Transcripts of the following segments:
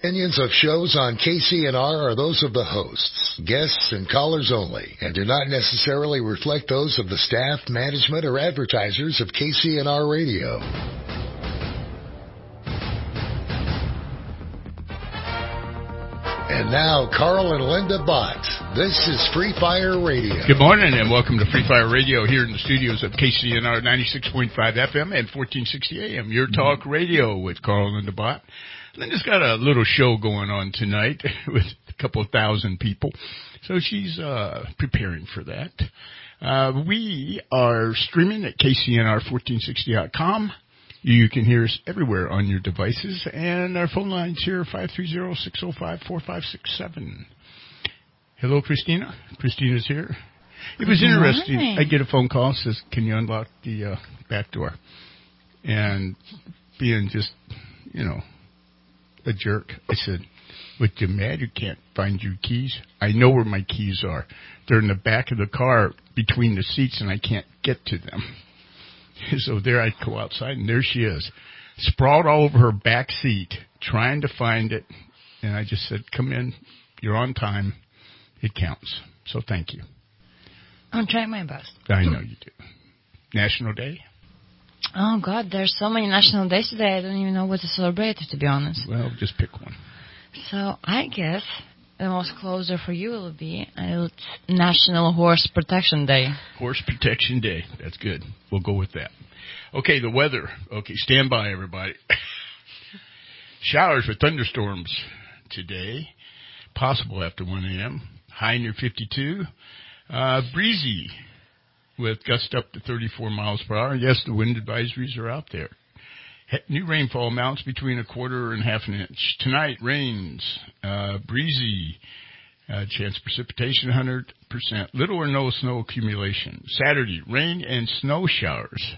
Opinions of shows on KCNR are those of the hosts, guests, and callers only, and do not necessarily reflect those of the staff, management, or advertisers of KCNR Radio. And now, Carl and Linda Bott. This is Free Fire Radio. Good morning and welcome to Free Fire Radio here in the studios of KCNR 96.5 FM and 1460 AM. Your talk radio with Carl and Linda Bott. Linda's got a little show going on tonight with a couple of thousand people. So she's uh, preparing for that. Uh, we are streaming at KCNR1460.com. You can hear us everywhere on your devices, and our phone lines here 530-605-4567. Hello, Christina. Christina's here. It was Good interesting. morning. I get a phone call says, "Can you unlock the uh, back door?" And being just, you know, a jerk, I said, "What you mad? You can't find your keys? I know where my keys are. They're in the back of the car between the seats, and I can't get to them." So there I go outside, and there she is, sprawled all over her back seat, trying to find it. And I just said, "Come in. You're on time. It counts." So thank you. I'm trying my best. I know you do. National Day. Oh God, there's so many national days today. I don't even know what to celebrate, to be honest. Well, just pick one. So I guess the most closer for you will be uh, National Horse Protection Day. Horse Protection Day. That's good. We'll go with that. Okay, the weather. Okay, stand by, everybody. Showers with thunderstorms today, possible after 1 a.m. High near 52. Uh, breezy with gusts up to 34 miles per hour. Yes, the wind advisories are out there. New rainfall amounts between a quarter and half an inch. Tonight, rains, uh, breezy, uh, chance precipitation 100%. Little or no snow accumulation. Saturday, rain and snow showers.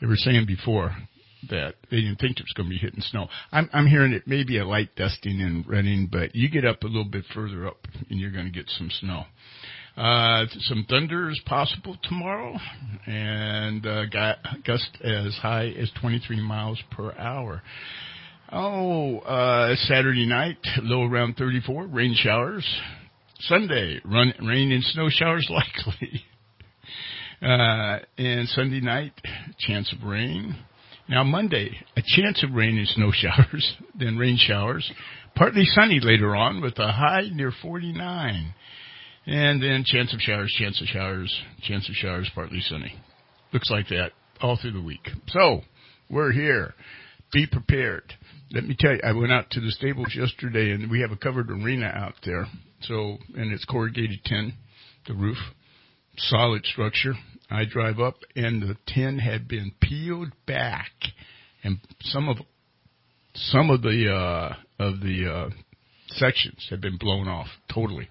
They were saying before that they didn't think it was going to be hitting snow. I'm, I'm hearing it may be a light dusting and running, but you get up a little bit further up and you're going to get some snow. Uh, some thunder is possible tomorrow, and uh, gu- gust as high as 23 miles per hour. Oh, uh, Saturday night, low around 34, rain showers. Sunday, rain and snow showers likely. And Sunday night, chance of rain. Now Monday, a chance of rain and snow showers, then rain showers. Partly sunny later on with a high near 49. And then chance of showers, chance of showers, chance of showers, partly sunny. Looks like that all through the week. So, we're here. Be prepared. Let me tell you, I went out to the stables yesterday and we have a covered arena out there. So, and it's corrugated tin, the roof, solid structure. I drive up and the tin had been peeled back and some of, some of the, uh, of the, uh, sections had been blown off totally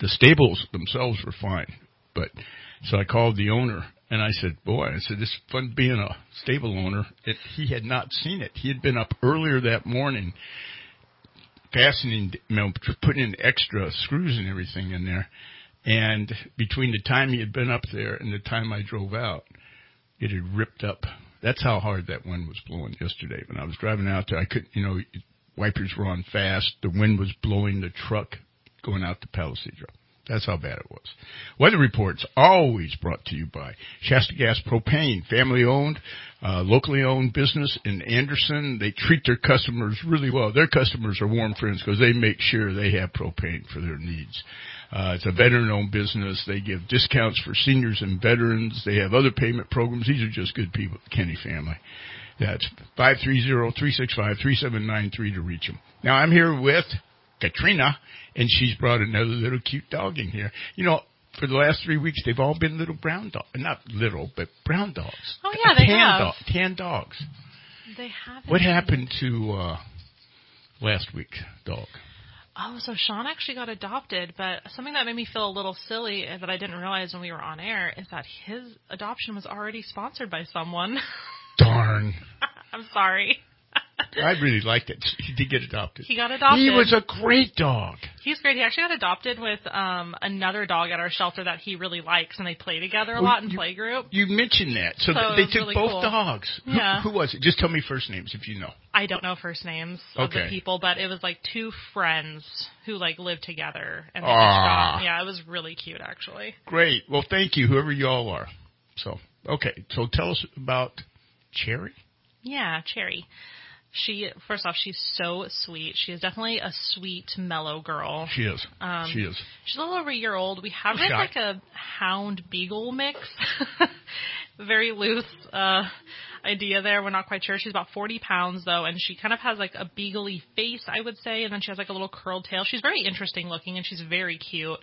the stables themselves were fine, but so I called the owner and I said, "Boy," I said, "This is fun being a stable owner." It, he had not seen it. He had been up earlier that morning, fastening, you know, putting in extra screws and everything in there. And between the time he had been up there and the time I drove out, it had ripped up. That's how hard that wind was blowing yesterday. When I was driving out there, I couldn't, you know, wipers were on fast. The wind was blowing the truck going out to Palisade Drive. That's how bad it was. Weather reports always brought to you by Shasta Gas Propane, family owned, uh, locally owned business in Anderson. They treat their customers really well. Their customers are warm friends because they make sure they have propane for their needs. Uh, it's a veteran owned business. They give discounts for seniors and veterans. They have other payment programs. These are just good people, Kenny family. That's 530-365-3793 to reach them. Now I'm here with Katrina, and she's brought another little cute dog in here. You know, for the last three weeks, they've all been little brown dogs. Not little, but brown dogs. Oh, yeah, they tan have. Dog, tan dogs. They haven't. What happened to uh last week's dog? Oh, so Sean actually got adopted, but something that made me feel a little silly that I didn't realize when we were on air is that his adoption was already sponsored by someone. Darn. I'm sorry. I really liked it. He did get adopted? He got adopted. He was a great dog. He's great. He actually got adopted with um another dog at our shelter that he really likes, and they play together a Well, lot in you- playgroup. You mentioned that, so, So they took really both cool. dogs. Who- Yeah. Who, was it? Just tell me first names if you know. I don't know first names of the people, but it was like two friends who like lived together, and they Ah. yeah, it was really cute actually. Great. Well, thank you, whoever you all are. So, okay. So tell us about Cherry. Yeah, Cherry. She first off, she's so sweet. She is definitely a sweet, mellow girl. She is. Um, she is. She's a little over a year old. We have shy. like a hound beagle mix. Very loose uh, idea there. We're not quite sure. She's about 40 pounds though, and she kind of has like a beagley face, I would say, and then she has like a little curled tail. She's very interesting looking, and she's very cute.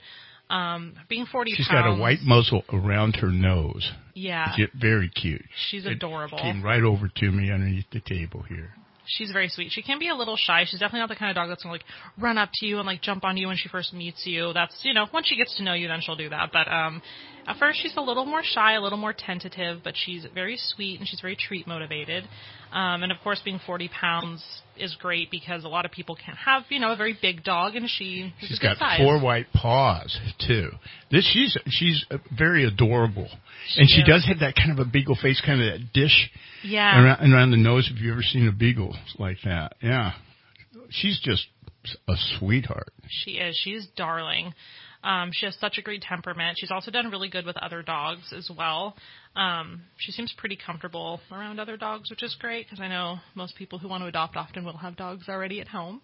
Um, being 40 She's pounds. got a white muzzle around her nose. Yeah, It's very cute. she's It adorable. Came right over to me underneath the table here. She's very sweet. She can be a little shy. She's definitely not the kind of dog that's gonna like run up to you and like jump on you when she first meets you. That's you know, once she gets to know you then she'll do that. But um at first she's a little more shy, a little more tentative, but she's very sweet and she's very treat motivated. Um and of course being forty pounds is great because a lot of people can't have, you know, a very big dog and she She's got size. four white paws too. This she's she's uh, very adorable, and she is. does have that kind of a beagle face, kind of that dish Yeah. around, around the nose. Have you ever seen a beagle like that? Yeah, she's just a sweetheart. She is. She's darling. Um, she has such a great temperament. She's also done really good with other dogs as well. Um, she seems pretty comfortable around other dogs, which is great because I know most people who want to adopt often will have dogs already at home.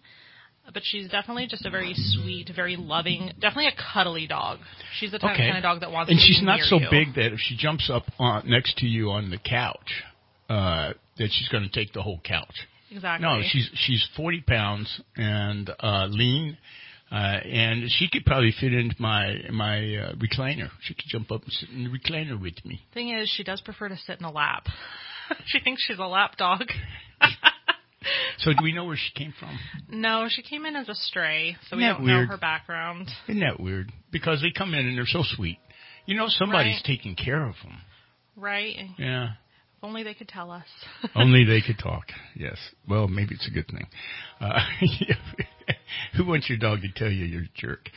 But she's definitely just a very sweet, very loving, definitely a cuddly dog. She's the type Okay, kind of dog that wants and to be she's not so you. big that if she jumps up on, next to you on the couch, uh, that she's going to take the whole couch. Exactly. No, she's she's forty pounds and uh, lean, uh, and she could probably fit into my my uh, recliner. She could jump up and sit in the recliner with me. Thing is, she does prefer to sit in a lap. she thinks she's a lap dog. So do we know where she came from? no, she came in as a stray, so we Isn't that don't know her background. Isn't that weird? Because they come in and they're so sweet. You know, somebody's Right. taking care of them. Right? Yeah. If only they could tell us. Only they could talk. Yes. Well, maybe it's a good thing. Uh, who wants your dog to tell you you're a jerk?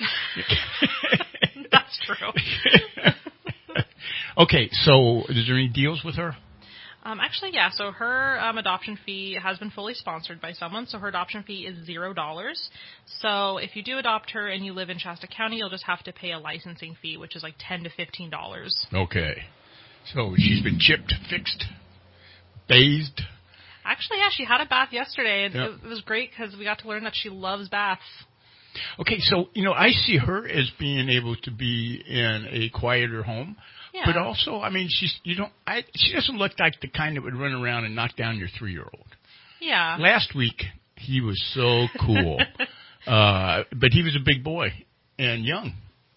That's true. okay, so is there any deals with her? Um, actually, yeah. So her um, adoption fee has been fully sponsored by someone. So her adoption fee is zero dollars. So if you do adopt her and you live in Shasta County, you'll just have to pay a licensing fee, which is like ten to fifteen dollars. Okay. So she's been chipped, fixed, bathed. Actually, yeah, she had a bath yesterday, and it was great because we got to learn that she loves baths. Okay, so you know, I see her as being able to be in a quieter home, Yeah. but also, I mean, she's you don't, I she doesn't look like the kind that would run around and knock down your three year old. Yeah. Last week he was so cool, uh, but he was a big boy and young,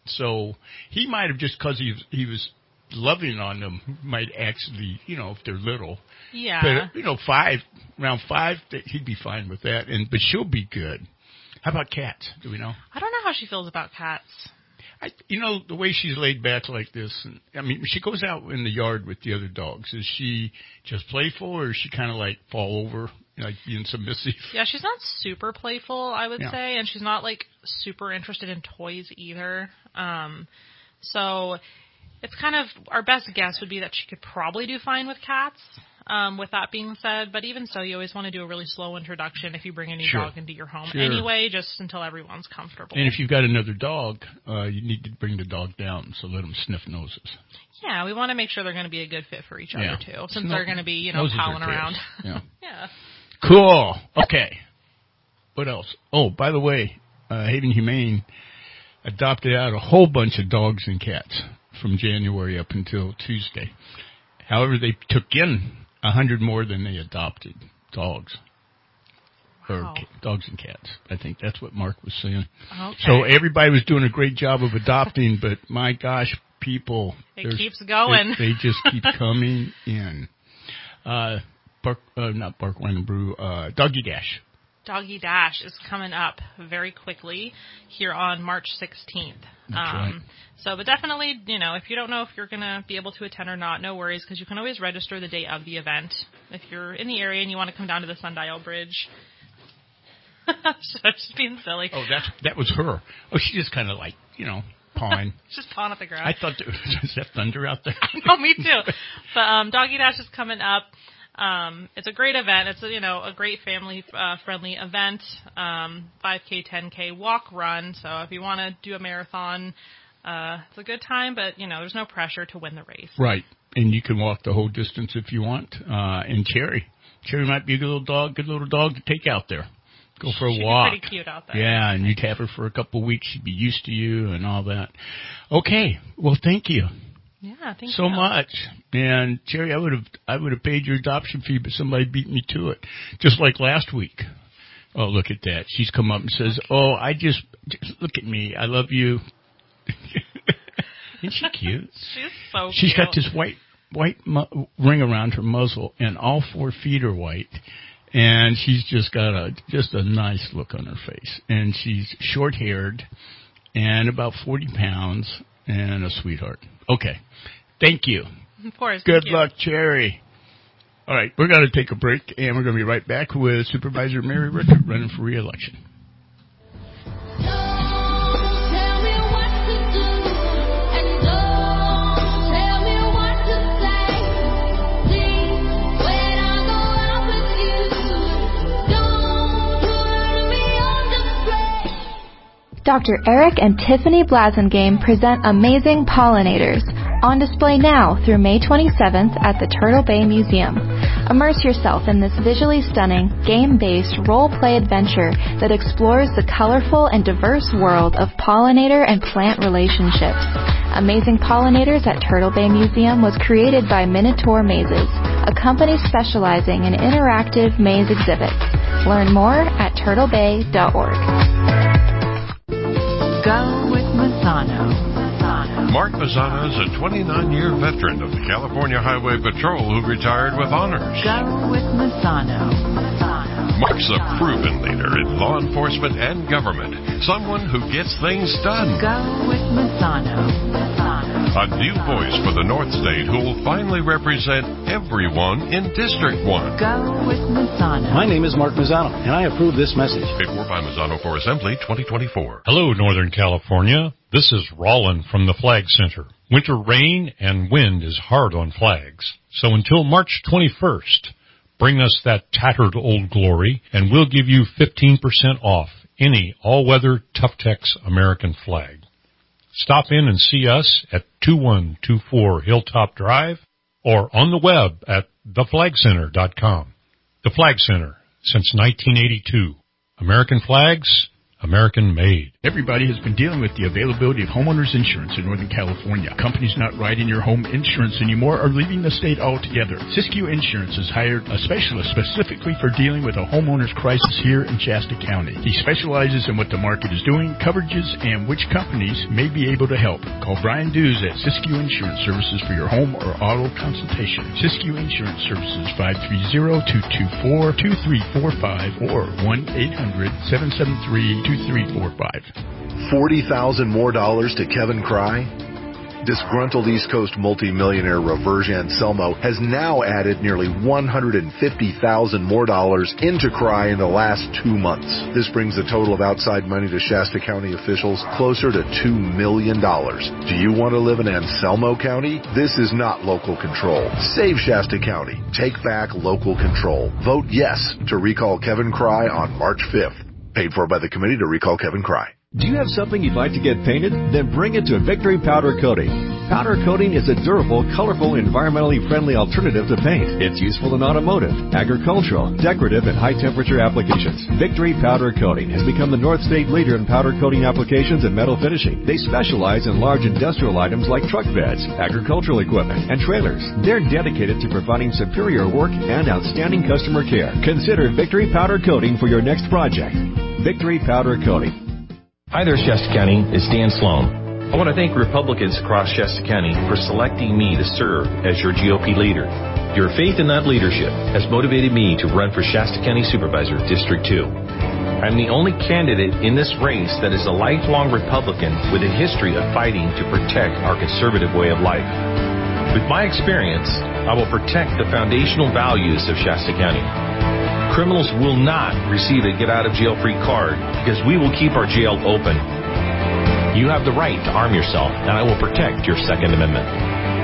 so he might have just because he was, he was loving on them might actually, you know, if they're little. yeah. But you know, five around five, he'd be fine with that. And but she'll be good. How about cats? Do we know? I don't know how she feels about cats. I, you know, the way she's laid back like this. And, I mean, she goes out in the yard with the other dogs. Is she just playful, or is she kind of like fall over, like being submissive? Yeah, she's not super playful, I would Yeah. say, and she's not like super interested in toys either. Um, so it's kind of our best guess would be that she could probably do fine with cats. Um, with that being said, but even so, you always want to do a really slow introduction if you bring a new Sure. dog into your home Sure. anyway, just until everyone's comfortable. And if you've got another dog, uh, you need to bring the dog down, so let them sniff noses. yeah, we want to make sure they're going to be a good fit for each Yeah. other too, since No- they're going to be, you know, noses are palling tails. around. Yeah. yeah. Cool. Okay. What else? Oh, by the way, uh, Haven Humane adopted out a whole bunch of dogs and cats from January up until Tuesday. However, they took in a hundred more than they adopted dogs. Or Wow. ca- dogs and cats. I think that's what Mark was saying. Okay. So everybody was doing a great job of adopting, but my gosh, people. It keeps going. They, they just keep coming in. Uh, Bark, uh, not Bark Wine and Brew, uh, Doggy Dash. Doggy Dash is coming up very quickly here on March 16th. That's um, right. So, but definitely, you know, if you don't know if you're going to be able to attend or not, no worries because you can always register the day of the event. If you're in the area and you want to come down to the Sundial Bridge, just being silly. Oh, that's that was her. Oh, she just kind of like you know pawing. just pawing at the ground. I thought there was that thunder out there. no, me too. But um, Doggy Dash is coming up. Um, it's a great event. It's a, you know a great family uh, friendly event. Um, 5K, 10K walk run. So if you want to do a marathon, uh, it's a good time. But you know there's no pressure to win the race. Right, and you can walk the whole distance if you want. Uh, and Cherry, Cherry might be a good little dog, good little dog to take out there. Go for a She'd walk. Pretty cute out there. Yeah, and you'd have her for a couple of weeks. She'd be used to you and all that. Okay, well, thank you Yeah, thank so you. So much. And Jerry, I would have I would have paid your adoption fee, but somebody beat me to it, just like last week. Oh, look at that! She's come up and says, "Oh, I just, just look at me. I love you." Isn't she cute? She's so. She's cute. got this white white mu- ring around her muzzle, and all four feet are white. And she's just got a just a nice look on her face, and she's short haired, and about forty pounds, and a sweetheart. Okay, thank you. Of course. Good thank you. luck, Cherry. All right, we're going to take a break, and we're going to be right back with Supervisor Mary Rickert running for reelection. Dr. Eric and Tiffany Blasingame present Amazing Pollinators on display now through May 27th at the Turtle Bay Museum. Immerse yourself in this visually stunning, game-based role-play adventure that explores the colorful and diverse world of pollinator and plant relationships. Amazing Pollinators at Turtle Bay Museum was created by Minotaur Mazes, a company specializing in interactive maze exhibits. Learn more at turtlebay.org. Mark Mazzano is a 29-year veteran of the California Highway Patrol who retired with honors. Go with Masano. Mark's a proven leader in law enforcement and government, someone who gets things done. Go with Masano. A new voice for the North State who will finally represent everyone in District 1. Go with Masano. My name is Mark Mazzano, and I approve this message. Paid for by Mazzano for Assembly 2024. Hello, Northern California. This is Rollin from the Flag Center. Winter rain and wind is hard on flags. So until March 21st, bring us that tattered old glory and we'll give you 15% off any all-weather Tough-Tex American flag. Stop in and see us at 2124 Hilltop Drive or on the web at theflagcenter.com. The Flag Center since 1982. American flags, American made. Everybody has been dealing with the availability of homeowners insurance in Northern California. Companies not writing your home insurance anymore are leaving the state altogether. Siskiyou Insurance has hired a specialist specifically for dealing with a homeowners crisis here in Shasta County. He specializes in what the market is doing, coverages, and which companies may be able to help. Call Brian Dews at Siskiyou Insurance Services for your home or auto consultation. Siskiyou Insurance Services 530-224-2345 or 1-800-773 2345. 40,000 more dollars to Kevin Crye? Disgruntled East Coast multimillionaire Reverge Anselmo has now added nearly 150,000 more dollars into Crye in the last two months. This brings the total of outside money to Shasta County officials closer to $2 million. Do you want to live in Anselmo County? This is not local control. Save Shasta County. Take back local control. Vote yes to recall Kevin Crye on March 5th. Paid for by the Committee to Recall Kevin Crye. Do you have something you'd like to get painted? Then bring it to Victory Powder Coating. Powder coating is a durable, colorful, environmentally friendly alternative to paint. It's useful in automotive, agricultural, decorative, and high temperature applications. Victory Powder Coating has become the North State leader in powder coating applications and metal finishing. They specialize in large industrial items like truck beds, agricultural equipment, and trailers. They're dedicated to providing superior work and outstanding customer care. Consider Victory Powder Coating for your next project. Victory Powder Coating. Hi there, Shasta County. It's Dan Sloan. I want to thank Republicans across Shasta County for selecting me to serve as your GOP leader. Your faith in that leadership has motivated me to run for Shasta County Supervisor District 2. I'm the only candidate in this race that is a lifelong Republican with a history of fighting to protect our conservative way of life. With my experience, I will protect the foundational values of Shasta County. Criminals will not receive a get out of jail free card because we will keep our jail open. You have the right to arm yourself, and I will protect your Second Amendment.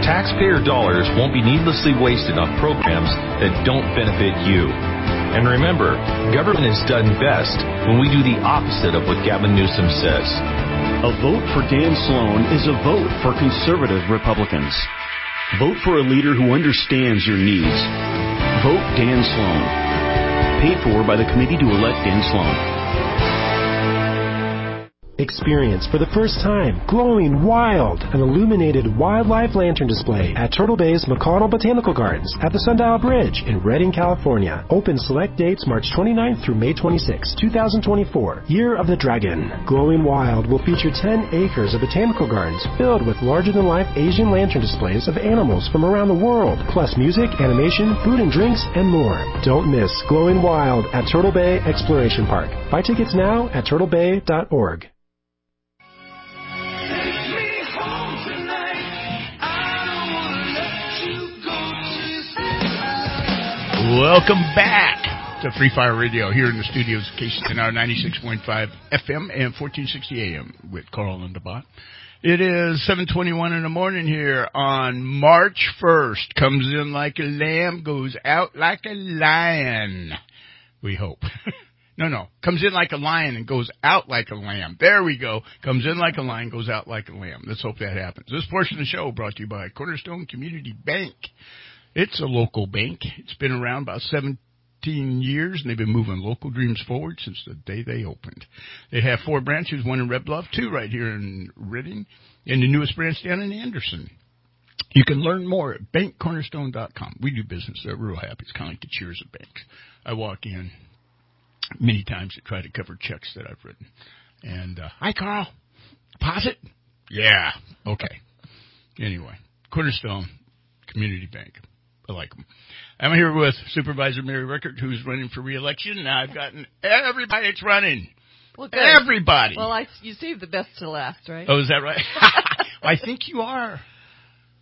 Taxpayer dollars won't be needlessly wasted on programs that don't benefit you. And remember, government is done best when we do the opposite of what Gavin Newsom says. A vote for Dan Sloan is a vote for conservative Republicans. Vote for a leader who understands your needs. Vote Dan Sloan. Paid for by the Committee to Elect Dan Sloan. Experience for the first time Glowing Wild, an illuminated wildlife lantern display at Turtle Bay's McConnell Botanical Gardens at the Sundial Bridge in Redding, California. Open select dates March 29th through May 26, 2024. Year of the Dragon. Glowing Wild will feature 10 acres of botanical gardens filled with larger-than-life Asian lantern displays of animals from around the world, plus music, animation, food and drinks, and more. Don't miss Glowing Wild at Turtle Bay Exploration Park. Buy tickets now at turtlebay.org. Welcome back to Free Fire Radio here in the studios of KCNR 96.5 FM and 1460 AM with Carl and the Bot. It is 7:21 in the morning here on March 1st. Comes in like a lamb, goes out like a lion. We hope. no, no. Comes in like a lion and goes out like a lamb. There we go. Comes in like a lion, goes out like a lamb. Let's hope that happens. This portion of the show brought to you by Cornerstone Community Bank. It's a local bank. It's been around about 17 years, and they've been moving local dreams forward since the day they opened. They have four branches, one in Red Bluff, two right here in Redding, and the newest branch down in Anderson. You can learn more at bankcornerstone.com. We do business there. We're real happy. It's kind of like the cheers of banks. I walk in many times to try to cover checks that I've written. And, uh, hi, Carl. Deposit? Yeah. Okay. Anyway, Cornerstone Community Bank. I like them. I'm here with Supervisor Mary Rickert, who's running for reelection. Now I've gotten everybody that's running. Well, good. Everybody. Well, I, you saved the best to last, right? Oh, is that right? I think you are.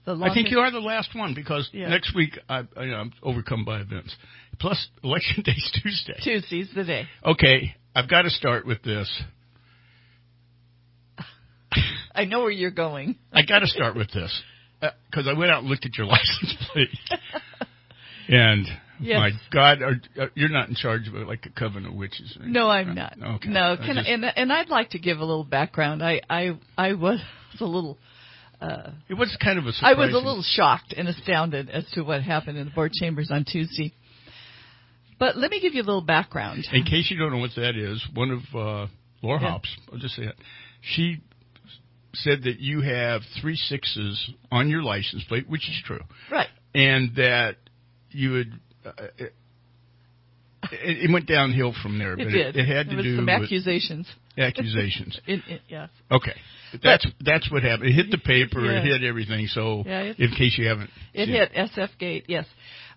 The I think you are the last one because Yeah. next week I, I, I'm overcome by events. Plus, election day's Tuesday. Tuesday's the day. Okay, I've got to start with this. I know where you're going. I got to start with this because I went out and looked at your license plate, and Yes. my God, are, are, you're not in charge of like a coven of witches. right? No, I'm not. Okay. No, I can just- and and I'd like to give a little background. I I I was a little. Uh, It was kind of a I was a little shocked and astounded as to what happened in the board chambers on Tuesday. But let me give you a little background. In case you don't know what that is, one of uh, Laura Yeah. Hobbs, I'll just say it. She said that you have three sixes on your license plate, which is true, Right. and that you would. Uh, it, it went downhill from there, It but did. it, had to was do some with accusations. accusations. It- it- yeah. Okay, But that's that's what happened. It hit the paper. It hit everything. So, Yeah, in case you haven't, It hit SF Gate, yes.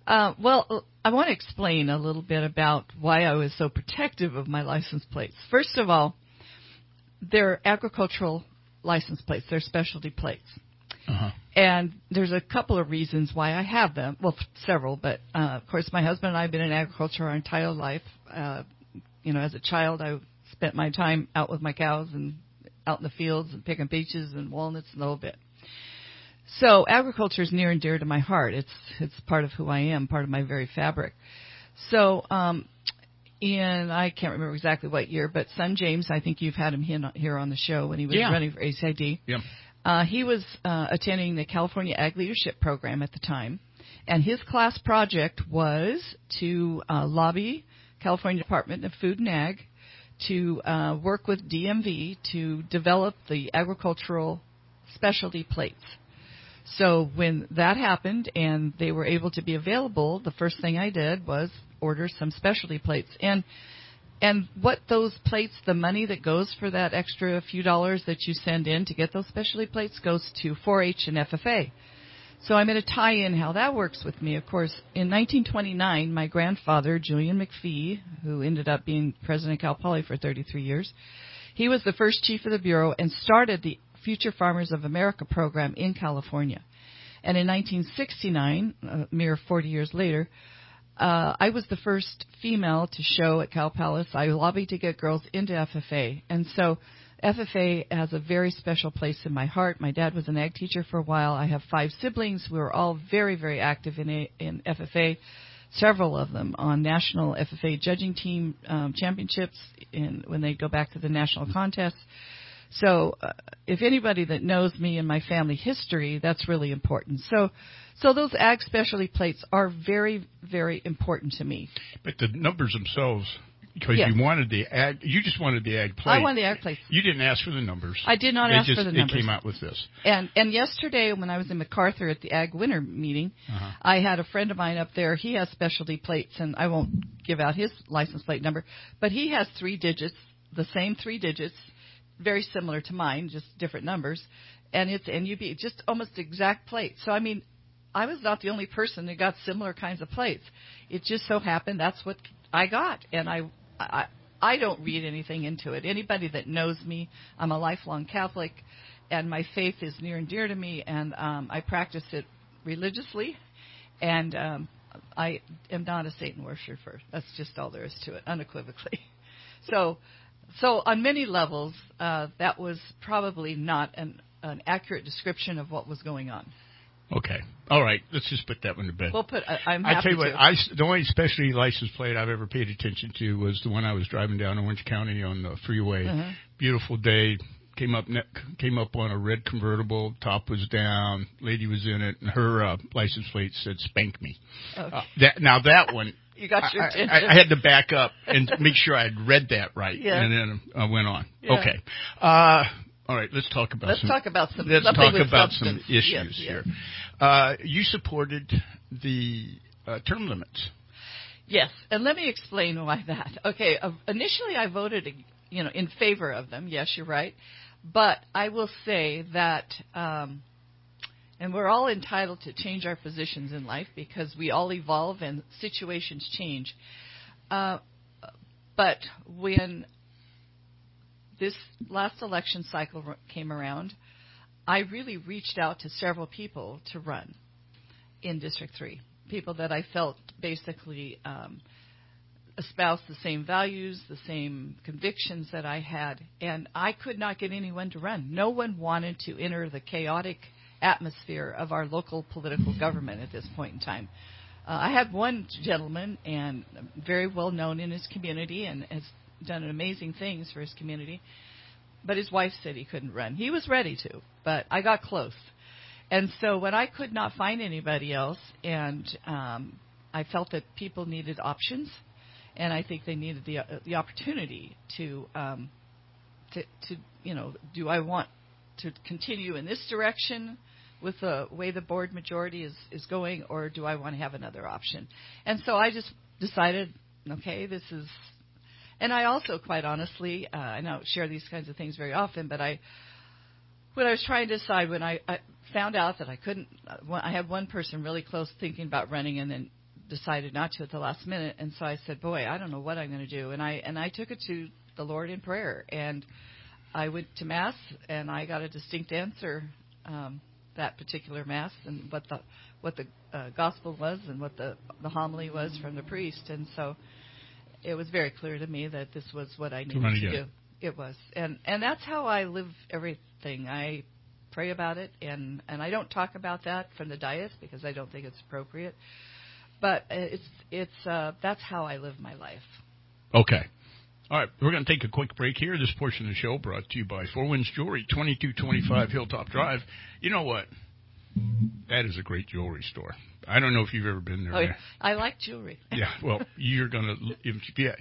Uh, well, I want to explain a little bit about why I was so protective of my license plates. First of all, they're agricultural license plates. They're specialty plates. Uh-huh. And there's a couple of reasons why I have them. Well, several, but uh, of course, my husband and I have been in agriculture our entire life. Uh, you know, as a child, I spent my time out with my cows and out in the fields and picking peaches and walnuts and the whole bit. So agriculture is near and dear to my heart. It's it's part of who I am, part of my very fabric. So, um, in I can't remember exactly what year, but Son James, I think you've had him here on the show when he was Yeah. running for ACID. Yeah. Uh, he was uh, attending the California Ag Leadership Program at the time, and his class project was to uh, lobby California Department of Food and Ag to uh, work with DMV to develop the agricultural specialty plates. So when that happened and they were able to be available, the first thing I did was order some specialty plates. And and what those plates, the money that goes for that extra few dollars that you send in to get those specialty plates goes to 4-H and FFA. So I'm going to tie in how that works with me. Of course, in 1929, my grandfather, Julian McPhee, who ended up being president of Cal Poly for 33 years, he was the first chief of the bureau and started the Future Farmers of America program in California. And in 1969, a uh, mere 40 years later, uh, I was the first female to show at Cal Poly. I lobbied to get girls into FFA, and so FFA has a very special place in my heart. My dad was an ag teacher for a while. I have five siblings. We were all very, very active in a, in FFA. Several of them on national FFA judging team um, championships in, when they go back to the national contests. So, uh, if anybody that knows me and my family history, that's really important. So, so those ag specialty plates are very, very important to me. But the numbers themselves, because Yes. you wanted the ag, you just wanted the ag plate. I wanted the ag plates. You didn't ask for the numbers. I did not They ask just, for the numbers. It came out with this. And and yesterday when I was in McArthur at the Ag Winter meeting, Uh-huh. I had a friend of mine up there. He has specialty plates, and I won't give out his license plate number, but he has three digits, the same three digits, very similar to mine, just different numbers, and it's NUB, just almost exact plate. So I mean, I was not the only person that got similar kinds of plates. It just so happened that's what I got, and I I. I don't read anything into it. Anybody that knows me, I'm a lifelong Catholic, and my faith is near and dear to me, and um, I practice it religiously, and um, I am not a Satan worshiper. That's just all there is to it, unequivocally. So, so on many levels, uh, that was probably not an, an accurate description of what was going on. Okay. All right. Let's just put that one to bed. We'll put. I, I'm I tell you what, to. I the only specialty license plate I've ever paid attention to was the one I was driving down Orange County on the freeway. Mhm. Beautiful day. Came up, ne- came up on a red convertible. Top was down. Lady was in it, and her uh, license plate said "Spank me." Okay. Uh, that now that one, You got your I, attention. I, I had to back up and make sure I had read that right, Yeah. and then I went on. Yeah. Okay. Uh, all right. Let's talk about Let's some. talk about some- Let's talk about substance. some issues Yes, yes. here. Uh, you supported the uh, term limits. Yes, and let me explain why that. Okay, uh, initially I voted, you know, in favor of them. Yes, you're right, but I will say that, um, and we're all entitled to change our positions in life because we all evolve and situations change. Uh, but when this last election cycle came around, I really reached out to several people to run in District 3. People that I felt basically um, espoused the same values, the same convictions that I had, and I could not get anyone to run. No one wanted to enter the chaotic atmosphere of our local political government at this point in time. Uh, I had one gentleman, and very well known in his community, and has done amazing things for his community. But his wife said he couldn't run. He was ready to, but I got close. And so when I could not find anybody else, and um, I felt that people needed options, and I think they needed the uh, the opportunity to um, to to you know, do I want to continue in this direction with the way the board majority is is going, or do I want to have another option? And so I just decided, okay, this is. And I also, quite honestly, uh, I don't share these kinds of things very often, but I when I was trying to decide, when I, I found out that I couldn't, uh, I had one person really close thinking about running, and then decided not to at the last minute. And so I said, "Boy, I don't know what I'm going to do." And I and I took it to the Lord in prayer, and I went to mass, and I got a distinct answer um, that particular mass, and what the what the uh, gospel was, and what the the homily was from the priest, and so it was very clear to me that this was what I needed to do. It was, and and that's how I live everything. I pray about it, and and I don't talk about that from the dais because I don't think it's appropriate. But it's it's uh, that's how I live my life. Okay. All right, we're going to take a quick break here. This portion of the show brought to you by Four Winds Jewelry, 2225 Hilltop Drive. You know what? That is a great jewelry store. I don't know if you've ever been there. Oh, yeah. I like jewelry. Yeah, well, you're gonna if yeah,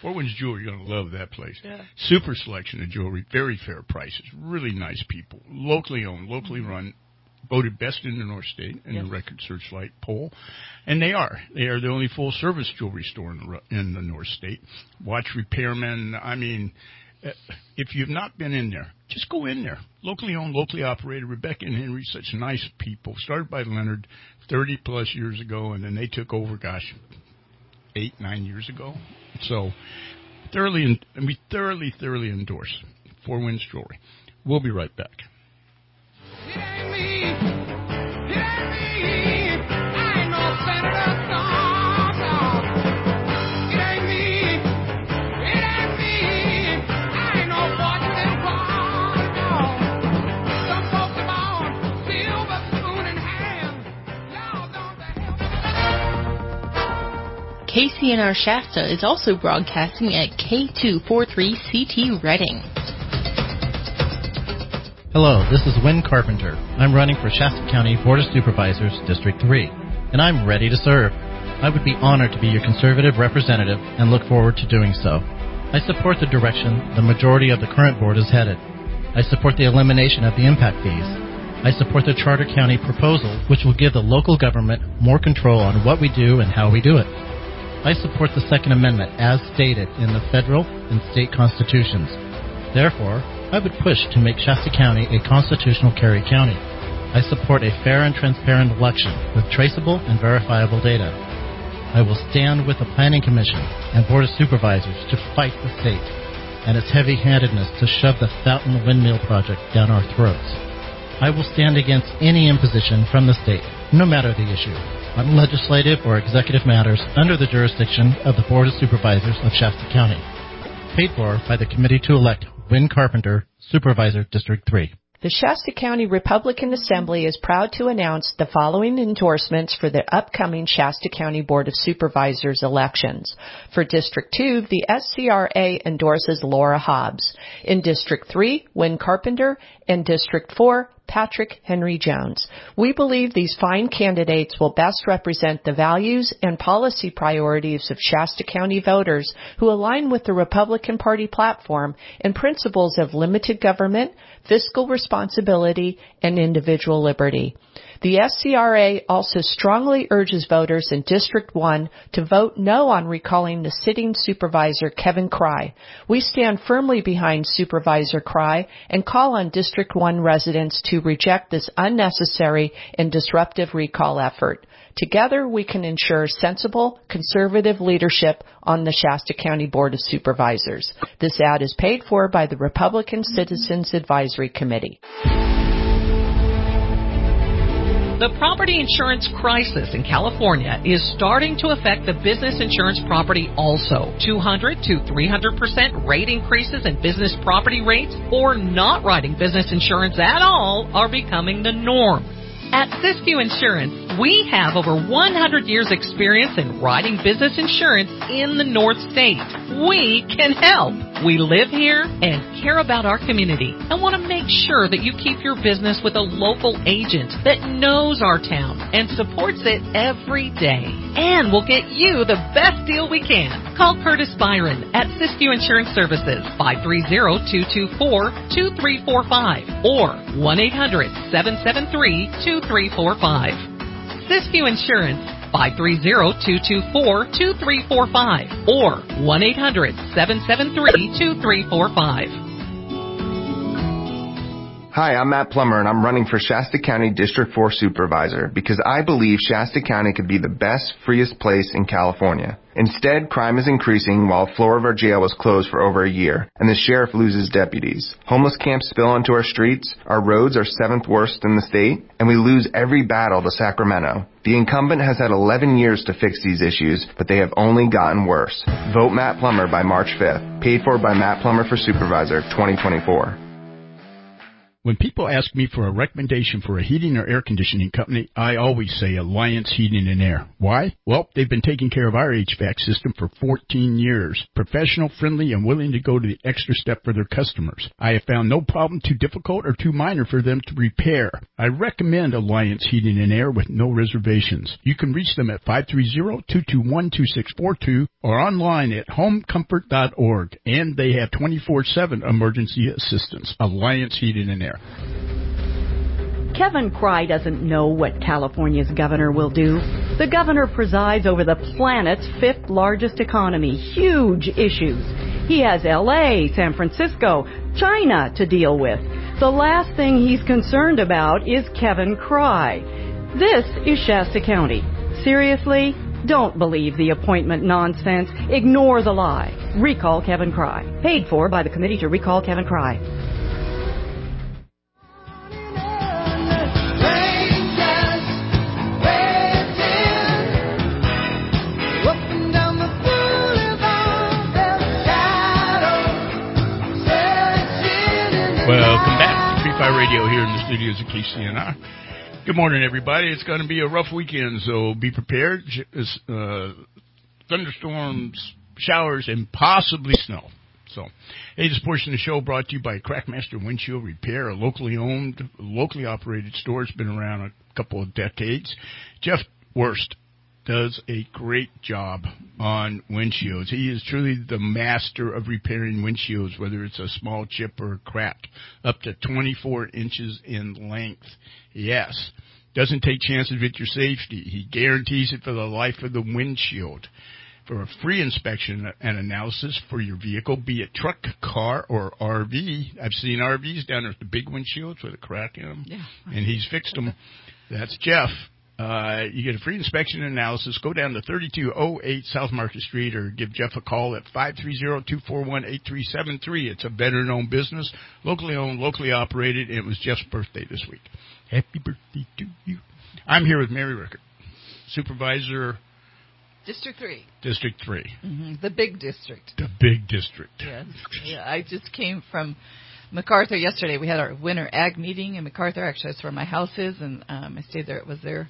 Four Winds Jewelry, you're gonna love that place. Yeah. Super selection of jewelry, very fair prices, really nice people, locally owned, locally run, voted best in the North State in Yes. the Record Searchlight poll, and they are. They are the only full service jewelry store in the in the North State. Watch repairmen. I mean. uh, If you've not been in there, just go in there. Locally owned, locally operated. Rebecca and Henry, such nice people. Started by Leonard 30 plus years ago, and then they took over, gosh, eight, nine years ago. So thoroughly, and we thoroughly, thoroughly endorse Four Winds Jewelry. We'll be right back. KCNR Shasta is also broadcasting at K243CT Redding. Hello, this is Win Carpenter. I'm running for Shasta County Board of Supervisors, District 3, and I'm ready to serve. I would be honored to be your conservative representative and look forward to doing so. I support the direction the majority of the current board is headed. I support the elimination of the impact fees. I support the Charter County proposal, which will give the local government more control on what we do and how we do it. I support the Second Amendment as stated in the federal and state constitutions. Therefore, I would push to make Shasta County a constitutional carry county. I support a fair and transparent election with traceable and verifiable data. I will stand with the Planning Commission and Board of Supervisors to fight the state and its heavy-handedness to shove the Fountain Windmill project down our throats. I will stand against any imposition from the state, no matter the issue, on legislative or executive matters under the jurisdiction of the Board of Supervisors of Shasta County. Paid for by the Committee to elect Win Carpenter, Supervisor, District 3. The Shasta County Republican Assembly is proud to announce the following endorsements for the upcoming Shasta County Board of Supervisors elections. For District 2, the SCRA endorses Laura Hobbs. In District 3, Win Carpenter. In District 4, Patrick Henry Jones. We believe these fine candidates will best represent the values and policy priorities of Shasta County voters who align with the Republican Party platform and principles of limited government, fiscal responsibility, and individual liberty. The SCRA also strongly urges voters in District 1 to vote no on recalling the sitting supervisor Kevin Crye. We stand firmly behind Supervisor Crye and call on District 1 residents to reject this unnecessary and disruptive recall effort. Together we can ensure sensible, conservative leadership on the Shasta County Board of Supervisors. This ad is paid for by the Republican Citizens Advisory Committee. The property insurance crisis in California is starting to affect the business insurance property also. 200 to 300% rate increases in business property rates or not writing business insurance at all are becoming the norm. At Siskiyou Insurance, we have over 100 years experience in writing business insurance in the North State. We can help. We live here and care about our community and want to make sure that you keep your business with a local agent that knows our town and supports it every day. And we'll get you the best deal we can. Call Curtis Byron at Siskiyou Insurance Services 530-224-2345 or 1-800-773-2345. Siskiyou Insurance 530-224-2345 or 1-800-773-2345. Hi, I'm Matt Plummer and I'm running for Shasta County District 4 Supervisor because I believe Shasta County could be the best, freest place in California. Instead, crime is increasing while floor of our jail was closed for over a year and the sheriff loses deputies. Homeless camps spill onto our streets, our roads are seventh worst in the state, and we lose every battle to Sacramento. The incumbent has had 11 years to fix these issues, but they have only gotten worse. Vote Matt Plummer by March 5th. Paid for by Matt Plummer for Supervisor 2024. When people ask me for a recommendation for a heating or air conditioning company, I always say Alliance Heating and Air. Why? Well, they've been taking care of our HVAC system for 14 years. Professional, friendly, and willing to go to the extra step for their customers. I have found no problem too difficult or too minor for them to repair. I recommend Alliance Heating and Air with no reservations. You can reach them at 530-221-2642 or online at homecomfort.org. And they have 24-7 emergency assistance. Alliance Heating and Air. Kevin Crye doesn't know what California's governor will do. The governor presides over the planet's fifth largest economy. Huge issues. He has LA, San Francisco, China to deal with. The last thing he's concerned about is Kevin Crye. This is Shasta County. Seriously? Don't believe the appointment nonsense. Ignore the lie. Recall Kevin Crye. Paid for by the Committee to Recall Kevin Crye. Radio here in the studios of KCNR. Good morning, everybody. It's going to be a rough weekend, so be prepared. Uh, thunderstorms, showers, and possibly snow. So, hey, this portion of the show brought to you by Crackmaster Windshield Repair, a locally owned, locally operated store. It's been around a couple of decades. Jeff Worst does a great job on windshields. He is truly the master of repairing windshields, whether it's a small chip or a crack, up to 24 inches in length. Yes. Doesn't take chances with your safety. He guarantees it for the life of the windshield. For a free inspection and analysis for your vehicle, be it truck, car, or RV. I've seen RVs down there with the big windshields with a crack in them. Yeah. And he's fixed them. That's Jeff. Uh, you get a free inspection and analysis. Go down to 3208 South Market Street or give Jeff a call at 530-241-8373. It's a better known business, locally owned, locally operated, and it was Jeff's birthday this week. Happy birthday to you. I'm here with Mary Rickert, supervisor, District 3. District 3, hmm The big district. the big district. Yes. Yeah, I just came from McArthur yesterday. We had our winter ag meeting in McArthur. Actually, that's where my house is, and um, I stayed there. It was there,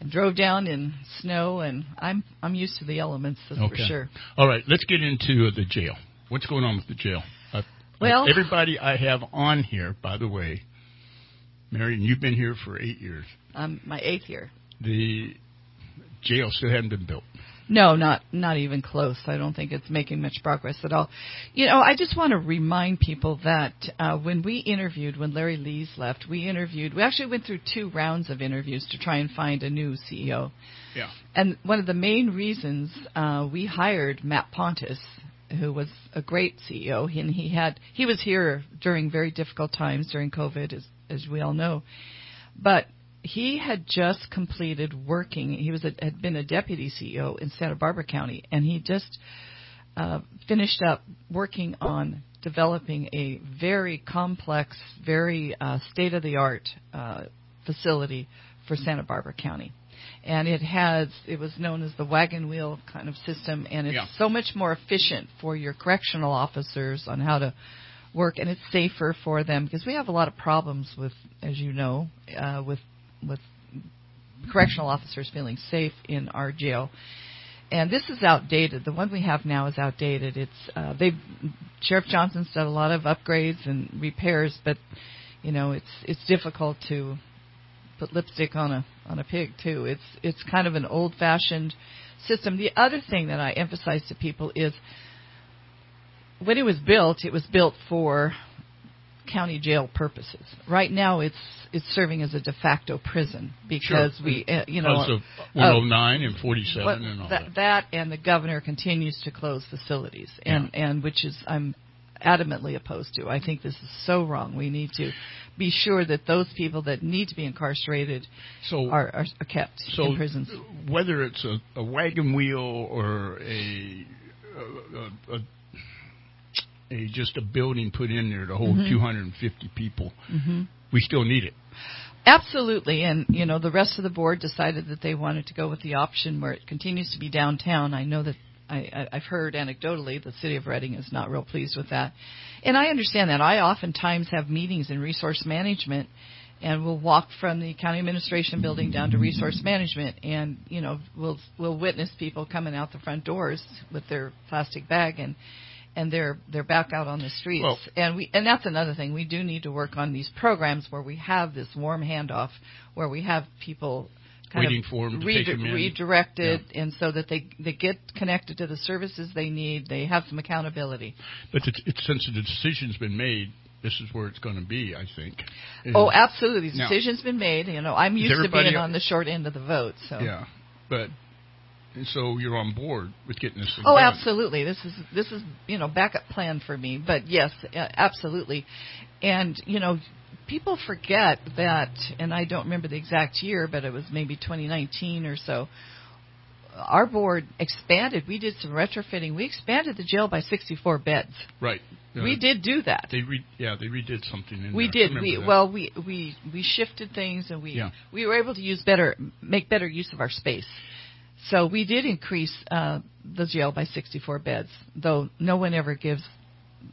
and drove down in snow. And I'm I'm used to the elements, that's for sure. All right, let's get into the jail. What's going on with the jail? Uh, Well- everybody I have on here, by the way, Marion, you've been here for eight years. Um, my eighth year. The jail still hasn't been built. No, not not even close. I don't think it's making much progress at all. You know, I just want to remind people that uh, when we interviewed, when Larry Lees left, we interviewed. We actually went through two rounds of interviews to try and find a new CEO. Yeah. And one of the main reasons uh, we hired Matt Pontes, who was a great CEO, and he had he was here during very difficult times during COVID, as as we all know, but he had just completed working. He was a, had been a deputy CEO in Santa Barbara County, and he just uh, finished up working on developing a very complex, very uh, state of the art uh, facility for Santa Barbara County. And it has, it was known as the wagon wheel kind of system, and it's Yeah. so much more efficient for your correctional officers on how to work, and it's safer for them because we have a lot of problems with, as you know, uh, with with correctional officers feeling safe in our jail. And this is outdated. The one we have now is outdated. It's uh, they Sheriff Johnson's done a lot of upgrades and repairs, but you know it's it's difficult to put lipstick on a on a pig too. It's it's kind of an old fashioned system. The other thing that I emphasize to people is when it was built, it was built for county jail purposes. Right now, it's it's serving as a de facto prison because Sure. we, uh, you know, of uh, 109 and 47 well, and all that, that. that and the governor continues to close facilities, and and which is I'm adamantly opposed to. I think this is so wrong. We need to be sure that those people that need to be incarcerated So- are, are, are kept So in prisons. whether it's a, a wagon wheel or a, a, a, a just a building put in there to hold Mhm. 250 people, hmm we still need it. Absolutely, and you know the rest of the board decided that they wanted to go with the option where it continues to be downtown. I know that I, I, I've heard anecdotally the city of Redding is not real pleased with that, and I understand that. I oftentimes have meetings in resource management, and we'll walk from the county administration building down to resource management, and you know we'll we'll witness people coming out the front doors with their plastic bag and and they're they're back out on the streets. Well- and we and that's another thing. We do need to work on these programs where we have this warm handoff, where we have people kind Waiting of for 'em to redi- take 'em in. redirected, and so that they they get connected to the services they need. They have some accountability. But it's, it's since the decision's been made, this is where it's going to be. I think. Oh, absolutely. The Now- decision's been made. You know, I'm used to being on the short end of the vote. So Yeah, but and so you're on board with getting this. Oh, done. absolutely. This is this is you know backup plan for me. But yes, absolutely. And you know, people forget that, and I don't remember the exact year, but it was maybe 2019 or so. Our board expanded. We did some retrofitting. We expanded the jail by 64 beds. Right. Uh, we did do that. They re- yeah, they redid something in We there. Did. We that. well, we we we shifted things, and we Yeah. we were able to use better, make better use of our space. So we did increase uh, the jail by 64 beds, though no one ever gives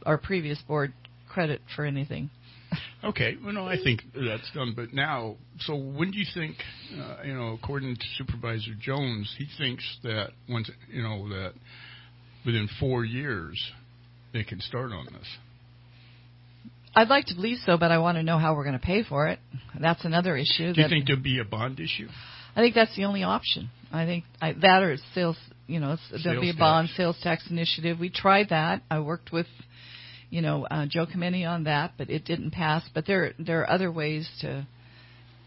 our previous board credit for anything. Okay, well, no, I think that's done. But now, so when do you think, uh, you know, according to Supervisor Jones, he thinks that once, you know, that within four years they can start on this. I'd like to believe so, but I want to know how we're going to pay for it. That's another issue. Do you think there'll be a bond issue? I think that's the only option. I think I, that or sales, you know, it's- there'll be a bond sales tax initiative. We tried that. I worked with, you know, uh, Joe Chimenti on that, but it didn't pass. But there there are other ways to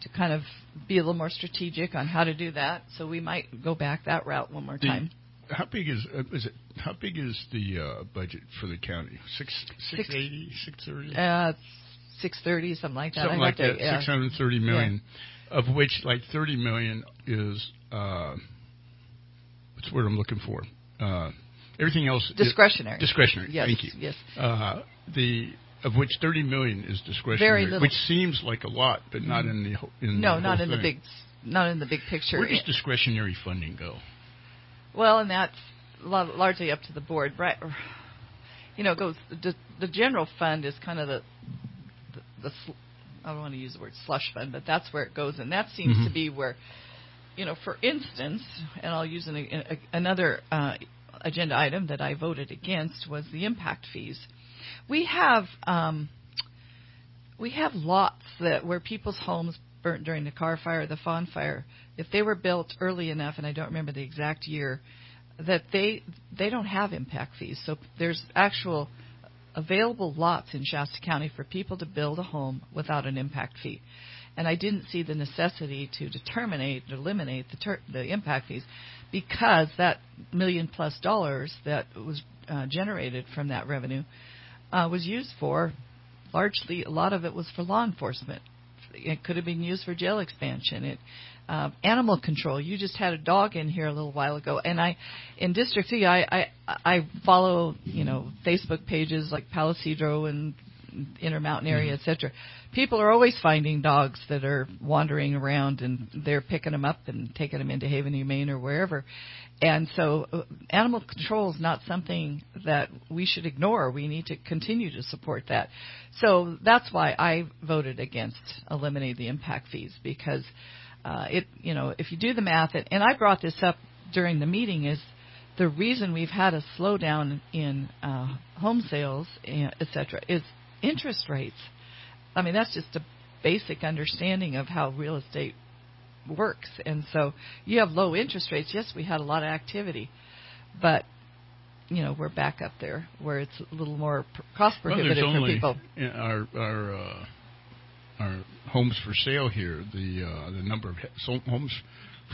to kind of be a little more strategic on how to do that. So we might go back that route one more The- time. How big is uh, is it? How big is the uh, budget for the county? Six six eighty, six thirty, Uh, six thirty, something like that. something like that. yeah. Six hundred thirty million, of which like thirty million is uh, what's the word I'm looking for? Uh, everything else Discretionary. discretionary. Yes, Thank you. yes. Uh, the of which thirty million is discretionary, Very little. which seems like a lot, but not Mhm. in the in no, the not in the big, not in the big picture. Where does discretionary funding go? Well, and that's largely up to the board, right? You know, it goes the, the general fund is kind of the the, the sl- I don't want to use the word slush fund, but that's where it goes, and that seems to Mhm. be where, you know, for instance, and I'll use an, a, another uh, agenda item that I voted against was the impact fees. We have um, we have lots that where people's homes burnt during the Carr fire, the fawn fire, if they were built early enough, and I don't remember the exact year, that they they don't have impact fees. So there's actual available lots in Shasta County for people to build a home without an impact fee. And I didn't see the necessity to determinate, eliminate the, ter- the impact fees because that million plus dollars that was uh, generated from that revenue uh, was used for largely, a lot of it was for law enforcement. It could have been used for jail expansion. It, uh, animal control. You just had a dog in here a little while ago, and I, in District Three, I I, I follow you know Facebook pages like Palo Cedro and Intermountain area, Mm-hmm. etc. People are always finding dogs that are wandering around, and they're picking them up and taking them into Haven Humane or wherever. And so, uh, animal control is not something that we should ignore. We need to continue to support that. So that's why I voted against eliminating the impact fees because uh, it, you know, if you do the math, and, and I brought this up during the meeting, is the reason we've had a slowdown in uh, home sales, eh, et cetera, is interest rates. I mean, that's just a basic understanding of how real estate works. And so you have low interest rates. Yes, we had a lot of activity, but you know we're back up there where it's a little more cost prohibitive there's for people. our our uh, our homes for sale here. The uh, the number of he- homes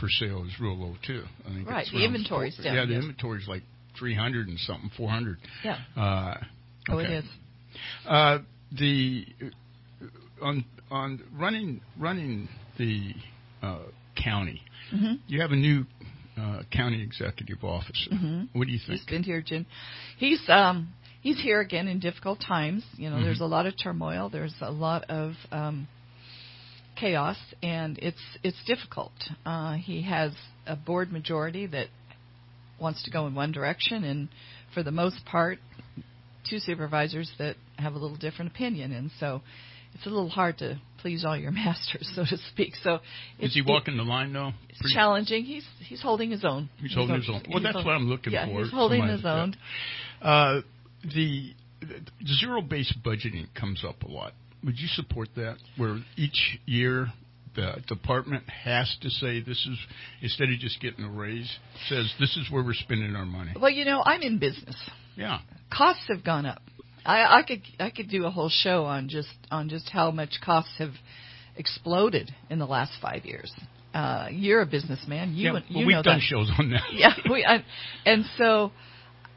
for sale is real low too. I think Right, the inventory's down, Yeah, the yes. inventory's like three hundred and something, four hundred. Yeah. Uh, Oh, it is. Uh, the on on running running the uh, county. Mhm. You have a new uh, county executive officer. Mhm. What do you think? He's been here, Jim. He's um he's here again in difficult times. You know, Mhm. there's a lot of turmoil. There's a lot of um, chaos, and it's it's difficult. Uh, he has a board majority that wants to go in one direction, and for the most part, two supervisors that have a little different opinion, and so it's a little hard to please all your masters, so to speak. So Is he walking the line though? It's Pretty- challenging. He's he's holding his own. He's holding his own. Well, he's that's what I'm looking yeah, for. He's holding his own. Uh, the, the zero-based budgeting comes up a lot. Would you support that? Where each year the department has to say this is instead of just getting a raise, says this is where we're spending our money. Well, you know, I'm in business. Yeah. Costs have gone up. I, I could I could do a whole show on just on just how much costs have exploded in the last five years. Uh, you're a businessman. You yeah, you well, know we've done that. shows on that. yeah, we, I, and so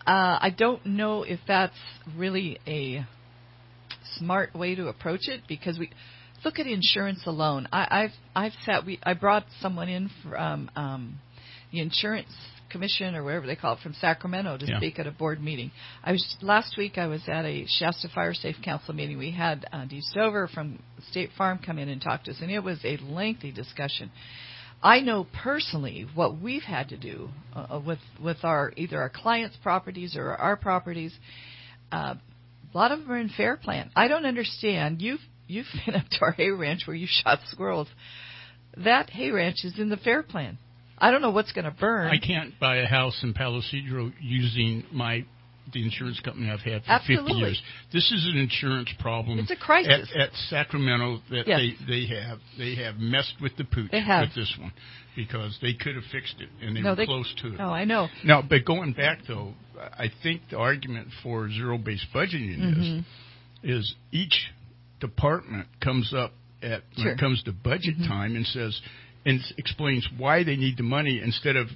uh, I don't know if that's really a smart way to approach it because we look at insurance alone. I, I've I've sat we I brought someone in from um, the insurance commission or whatever they call it from Sacramento to Yeah. speak at a board meeting. I was last week. I was at a Shasta Fire Safe Council meeting. We had uh, Dee Stover from State Farm come in and talk to us, and it was a lengthy discussion. I know personally what we've had to do uh, with with our either our clients' properties or our properties. Uh, a lot of them are in fair plan. I don't understand. You've you've been up to our hay ranch where you shot squirrels. That hay ranch is in the fair plan. I don't know what's going to burn. I can't buy a house in Palo Cedro using my the insurance company I've had for Absolutely. 50 years. This is an insurance problem. It's a crisis. at, at Sacramento that Yes. they they have they have messed with the pooch with this one because they could have fixed it and they No, were they- close to it. No, I know. Now, but going back though, I think the argument for zero-based budgeting Mhm. is is each department comes up at when it comes to budget time and says and explains why they need the money instead of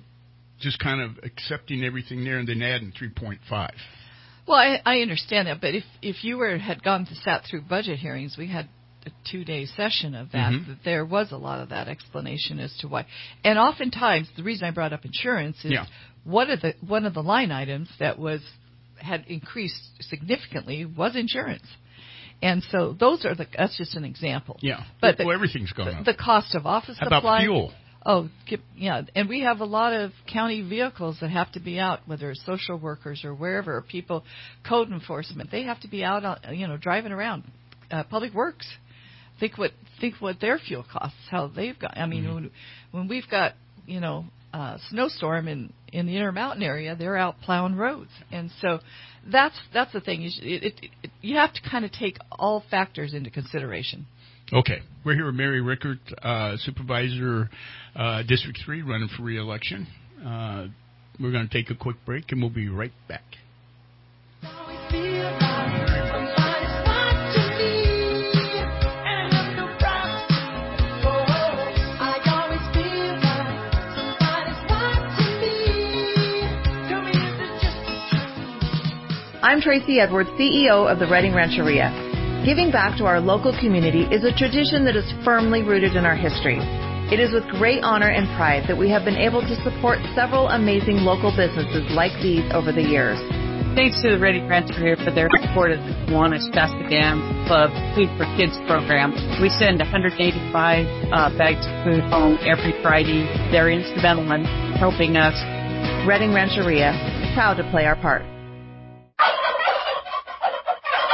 just kind of accepting everything there and then adding 3.5. Well, I, I understand that, but if if you were had gone to sat through budget hearings, we had a two day session of that. Mhm. That there was a lot of that explanation as to why. And oftentimes, the reason I brought up insurance is Yeah. one of the one of the line items that was had increased significantly was insurance. And so those are the that's just an example. Yeah. But well, the- everything's gone the, up. the cost of office How about fuel? Oh, yeah, and we have a lot of county vehicles that have to be out, whether it's social workers or wherever, or people, code enforcement. They have to be out, on, you know, driving around. Uh, Public Works, think what think what their fuel costs, how they've got. I mean, when, when we've got you know uh, snowstorm in in the Intermountain area, they're out plowing roads, and so that's that's the thing. You, should, it, it, it, you have to kind of take all factors into consideration. Okay. We're here with Mary Rickert, uh, Supervisor, uh, District 3, running for re-election. Uh, we're going to take a quick break and we'll be right back. I'm Tracy Edwards, CEO of the Redding Rancheria. Giving back to our local community is a tradition that is firmly rooted in our history. It is with great honor and pride that we have been able to support several amazing local businesses like these over the years. Thanks to the Ready Rancheria for their support of the Kiwanis Dam Club Food for Kids program. We send 185 uh, bags of food home every Friday. They're instrumental in helping us. Redding Rancheria, proud to play our part.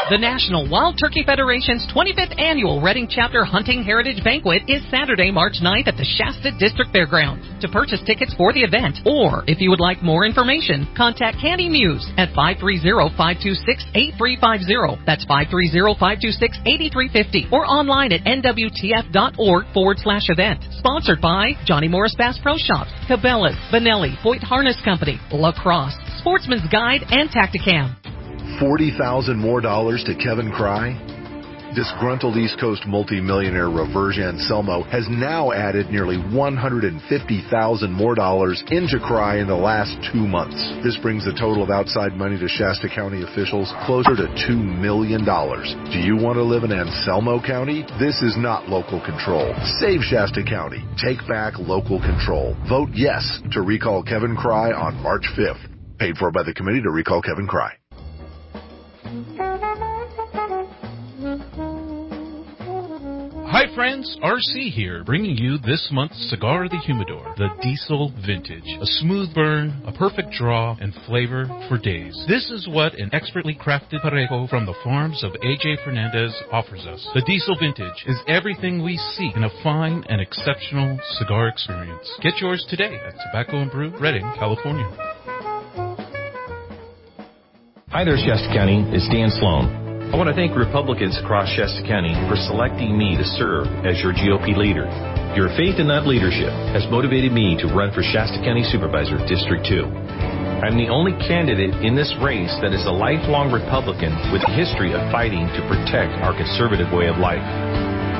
The National Wild Turkey Federation's 25th annual Redding Chapter Hunting Heritage Banquet is Saturday, March 9th at the Shasta District Fairgrounds. To purchase tickets for the event, or if you would like more information, contact Candy Muse at 530-526-8350. That's 530-526-8350 or online at nwtf.org forward slash event. Sponsored by Johnny Morris Bass Pro Shops, Cabela's, Benelli, Hoyt Harness Company, La Crosse, Sportsman's Guide, and Tactacam. Forty thousand more dollars to Kevin Crye? Disgruntled East Coast multimillionaire Reverge Anselmo has now added nearly 150,000 more dollars into Crye in the last two months. This brings the total of outside money to Shasta County officials closer to $2 million. Do you want to live in Anselmo County? This is not local control. Save Shasta County. Take back local control. Vote yes to recall Kevin Crye on March 5th. Paid for by the Committee to Recall Kevin Crye. Hi friends, RC here, bringing you this month's Cigar of the Humidor, the Diesel Vintage. A smooth burn, a perfect draw, and flavor for days. This is what an expertly crafted parejo from the farms of AJ Fernandez offers us. The Diesel Vintage is everything we seek in a fine and exceptional cigar experience. Get yours today at Tobacco and Brew, Redding, California. Hi there, Shasta County. It's Dan Sloan. I want to thank Republicans across Shasta County for selecting me to serve as your GOP leader. Your faith in that leadership has motivated me to run for Shasta County Supervisor District 2. I'm the only candidate in this race that is a lifelong Republican with a history of fighting to protect our conservative way of life.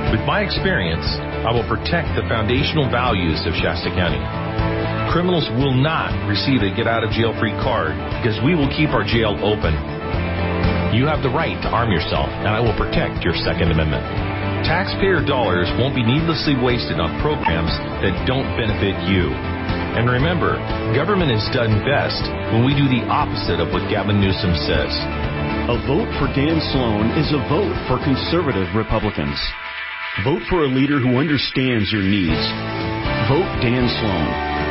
With my experience, I will protect the foundational values of Shasta County. Criminals will not receive a get out of jail free card because we will keep our jail open. You have the right to arm yourself, and I will protect your Second Amendment. Taxpayer dollars won't be needlessly wasted on programs that don't benefit you. And remember, government is done best when we do the opposite of what Gavin Newsom says. A vote for Dan Sloan is a vote for conservative Republicans. Vote for a leader who understands your needs. Vote Dan Sloan.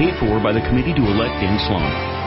Paid for by the Committee to Elect Dan Sloan.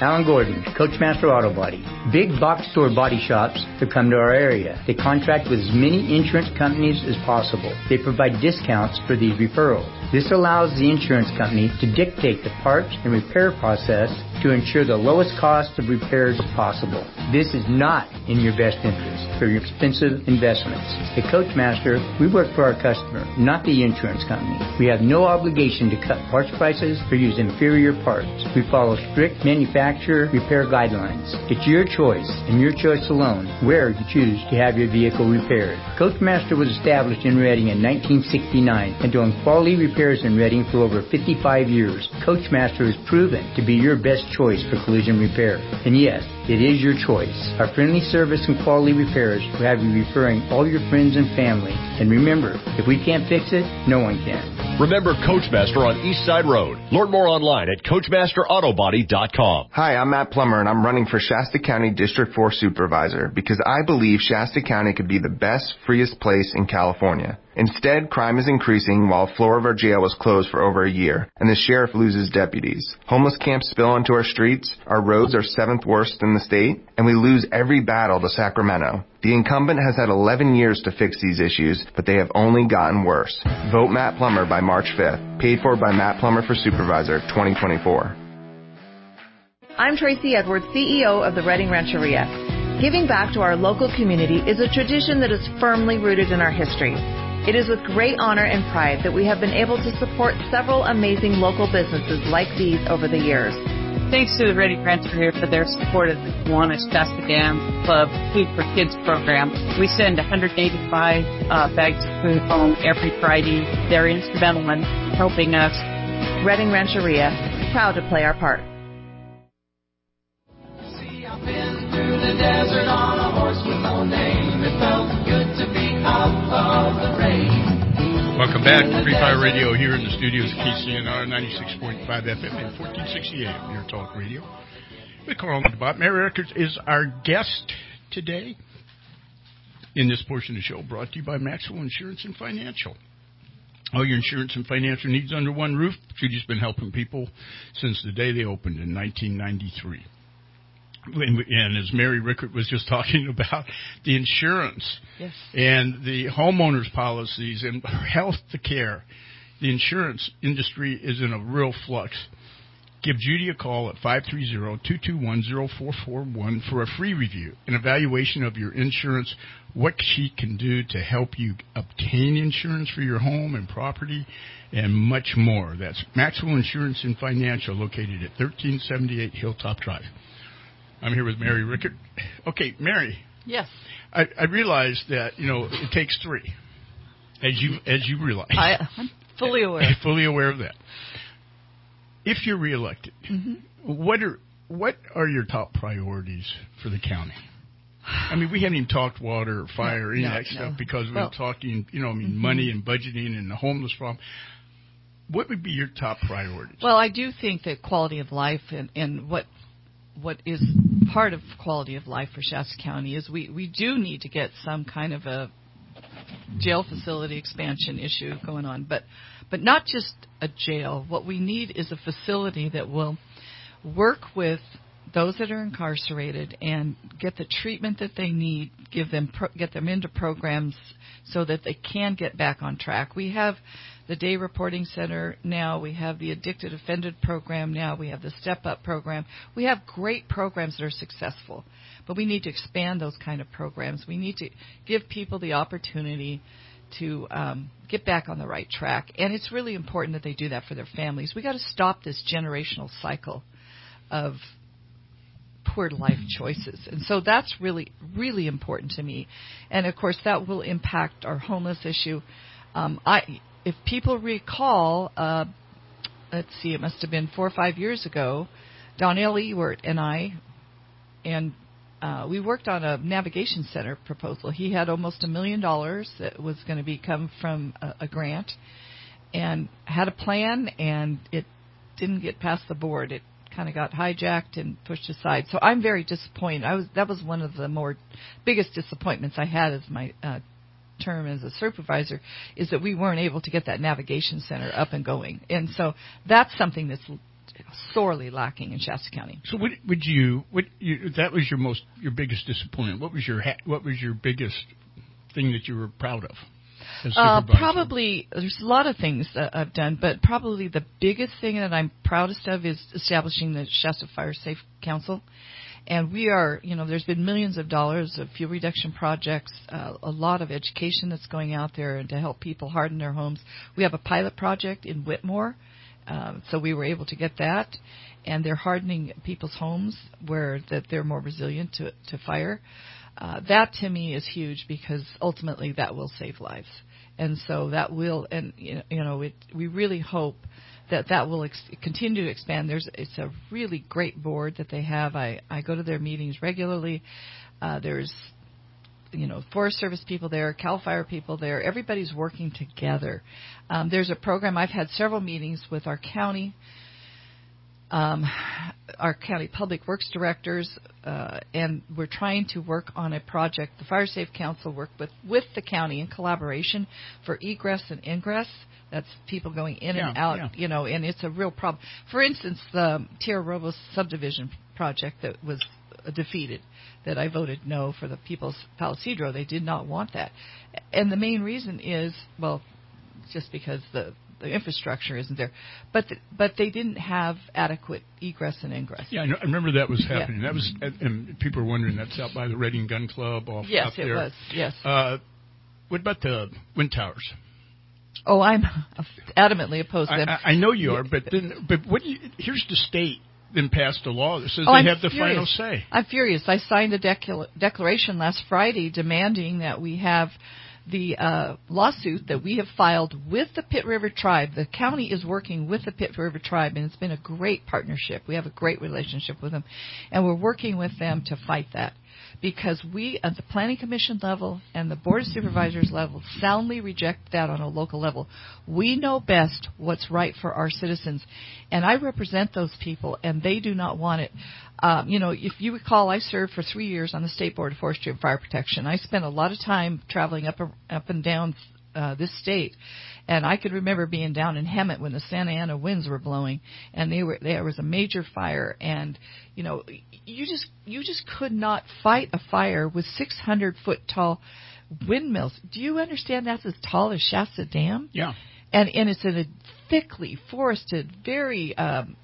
Alan Gordon, Coachmaster Auto Body. Big box store body shops to come to our area. They contract with as many insurance companies as possible. They provide discounts for these referrals. This allows the insurance company to dictate the parts and repair process to ensure the lowest cost of repairs possible. This is not in your best interest for your expensive investments. At Coachmaster, we work for our customer, not the insurance company. We have no obligation to cut parts prices or use inferior parts. We follow strict manufacturer repair guidelines. It's your choice and your choice alone where you choose to have your vehicle repaired. Coachmaster was established in Redding in 1969 and doing quality repairs in Redding for over 55 years. Coachmaster is proven to be your best choice for collision repair. And yes, it is your choice. Our friendly service and quality repairs will have you referring all your friends and family. And remember, if we can't fix it, no one can. Remember Coachmaster on East Side Road. Learn more online at CoachmasterAutobody.com. Hi, I'm Matt Plummer and I'm running for Shasta County District 4 Supervisor because I believe Shasta County could be the best, freest place in California. Instead, crime is increasing while floor of our jail was closed for over a year and the sheriff loses deputies. Homeless camps spill onto our streets, our roads are seventh worst in the state, and we lose every battle to Sacramento. The incumbent has had 11 years to fix these issues, but they have only gotten worse. Vote Matt Plummer by March 5th. Paid for by Matt Plummer for Supervisor 2024. I'm Tracy Edwards, CEO of the Redding Rancheria. Giving back to our local community is a tradition that is firmly rooted in our history. It is with great honor and pride that we have been able to support several amazing local businesses like these over the years. Thanks to the Ready Redding Rancheria for their support of the Kiwanis Shasta Dam Club Food for Kids program. We send 185 uh, bags of food home every Friday. They're instrumental in helping us. Redding Rancheria, proud to play our part. through Welcome back to Free Fire Radio here in the studios of KCNR 96.5 FM and 1460 AM, your talk radio. With Carl Bott. Mary Rickert's is our guest today in this portion of the show brought to you by Maxwell Insurance and Financial. All your insurance and financial needs under one roof. Judy's been helping people since the day they opened in 1993 and as Mary Rickert was just talking about, the insurance Yes. and the homeowners policies and health care, the insurance industry is in a real flux. Give Judy a call at 530-221-0441 for a free review, an evaluation of your insurance, what she can do to help you obtain insurance for your home and property, and much more. That's Maxwell Insurance and Financial located at 1378 Hilltop Drive. I'm here with Mary Rickert. Okay, Mary. Yes. I, I realize that you know it takes three, as you as you realize. I, I'm fully aware. fully aware of that. If you're reelected, hmm what are what are your top priorities for the county? I mean, we haven't even talked water or fire or any No, of that no. stuff because we're Well- talking, you know, I mean, Mhm. money and budgeting and the homeless problem. What would be your top priorities? Well, I do think that quality of life and, and what what is part of quality of life for Shasta County is we, we do need to get some kind of a jail facility expansion issue going on, but but not just a jail. What we need is a facility that will work with those that are incarcerated and get the treatment that they need, give them pro- get them into programs so that they can get back on track. We have the Day Reporting Center now, we have the Addicted Offender program now, we have the Step Up program. We have great programs that are successful, but we need to expand those kind of programs. We need to give people the opportunity to um, get back on the right track, and it's really important that they do that for their families. We got to stop this generational cycle of poor life choices. And so that's really, really important to me. And of course, that will impact our homeless issue. Um, I, if people recall, uh, let's see, it must have been four or five years ago, Donnell Ewert and I, and uh, we worked on a navigation center proposal. He had almost a million dollars that was going to come from a, a grant, and had a plan, and it didn't get past the board. It kind of got hijacked and pushed aside. So I'm very disappointed. I was that was one of the more biggest disappointments I had as my uh, term as a supervisor is that we weren't able to get that navigation center up and going. And so that's something that's sorely lacking in Shasta County. So what would you? What you, that was your most your biggest disappointment? What was your what was your biggest thing that you were proud of? Uh, probably there's a lot of things that I've done, but probably the biggest thing that I'm proudest of is establishing the Shasta Fire Safe Council. And we are, you know, there's been millions of dollars of fuel reduction projects, uh, a lot of education that's going out there and to help people harden their homes. We have a pilot project in Whitmore, um, so we were able to get that, and they're hardening people's homes where that they're more resilient to to fire. Uh, that to me is huge because ultimately that will save lives, and so that will, and you know, it, we really hope that that will ex- continue to expand. There's it's a really great board that they have. I I go to their meetings regularly. Uh, there's you know Forest Service people there, Cal Fire people there. Everybody's working together. Um, there's a program. I've had several meetings with our county, um, our county public works directors, uh, and we're trying to work on a project. The Fire Safe Council worked with with the county in collaboration for egress and ingress. That's people going in and out, yeah. you know, and it's a real problem. For instance, the Tierra Robles subdivision project that was defeated, that I voted no for the People's Palo Cedro. They did not want that, and the main reason is well, just because the the infrastructure isn't there, but the, but they didn't have adequate egress and ingress. Yeah, I, know, I remember that was Yeah. happening. That was, and- people are wondering that's out by the Redding Gun Club off Yes, up it was. Yes. Uh, what about the wind towers? Oh, I'm adamantly opposed to them. I, I know you are, but then, but what? You, here's the state then passed a law that says Oh, they I'm have the furious. final say. I'm furious. I signed a decla- declaration last Friday demanding that we have the uh, lawsuit that we have filed with the Pit River Tribe. The county is working with the Pit River Tribe, and it's been a great partnership. We have a great relationship with them, and we're working with them to fight that. Because we, at the Planning Commission level and the Board of Supervisors level, soundly reject that on a local level. We know best what's right for our citizens, and I represent those people, and they do not want it. Um, you know, if you recall, I served for three years on the State Board of Forestry and Fire Protection. I spent a lot of time traveling up up and down uh, this state, and I could remember being down in Hemet when the Santa Ana winds were blowing, and they were there was a major fire, and you know, you just you just could not fight a fire with 600 foot tall windmills. Do you understand that's as tall as Shasta Dam? Yeah. and and it's in a thickly forested, very um,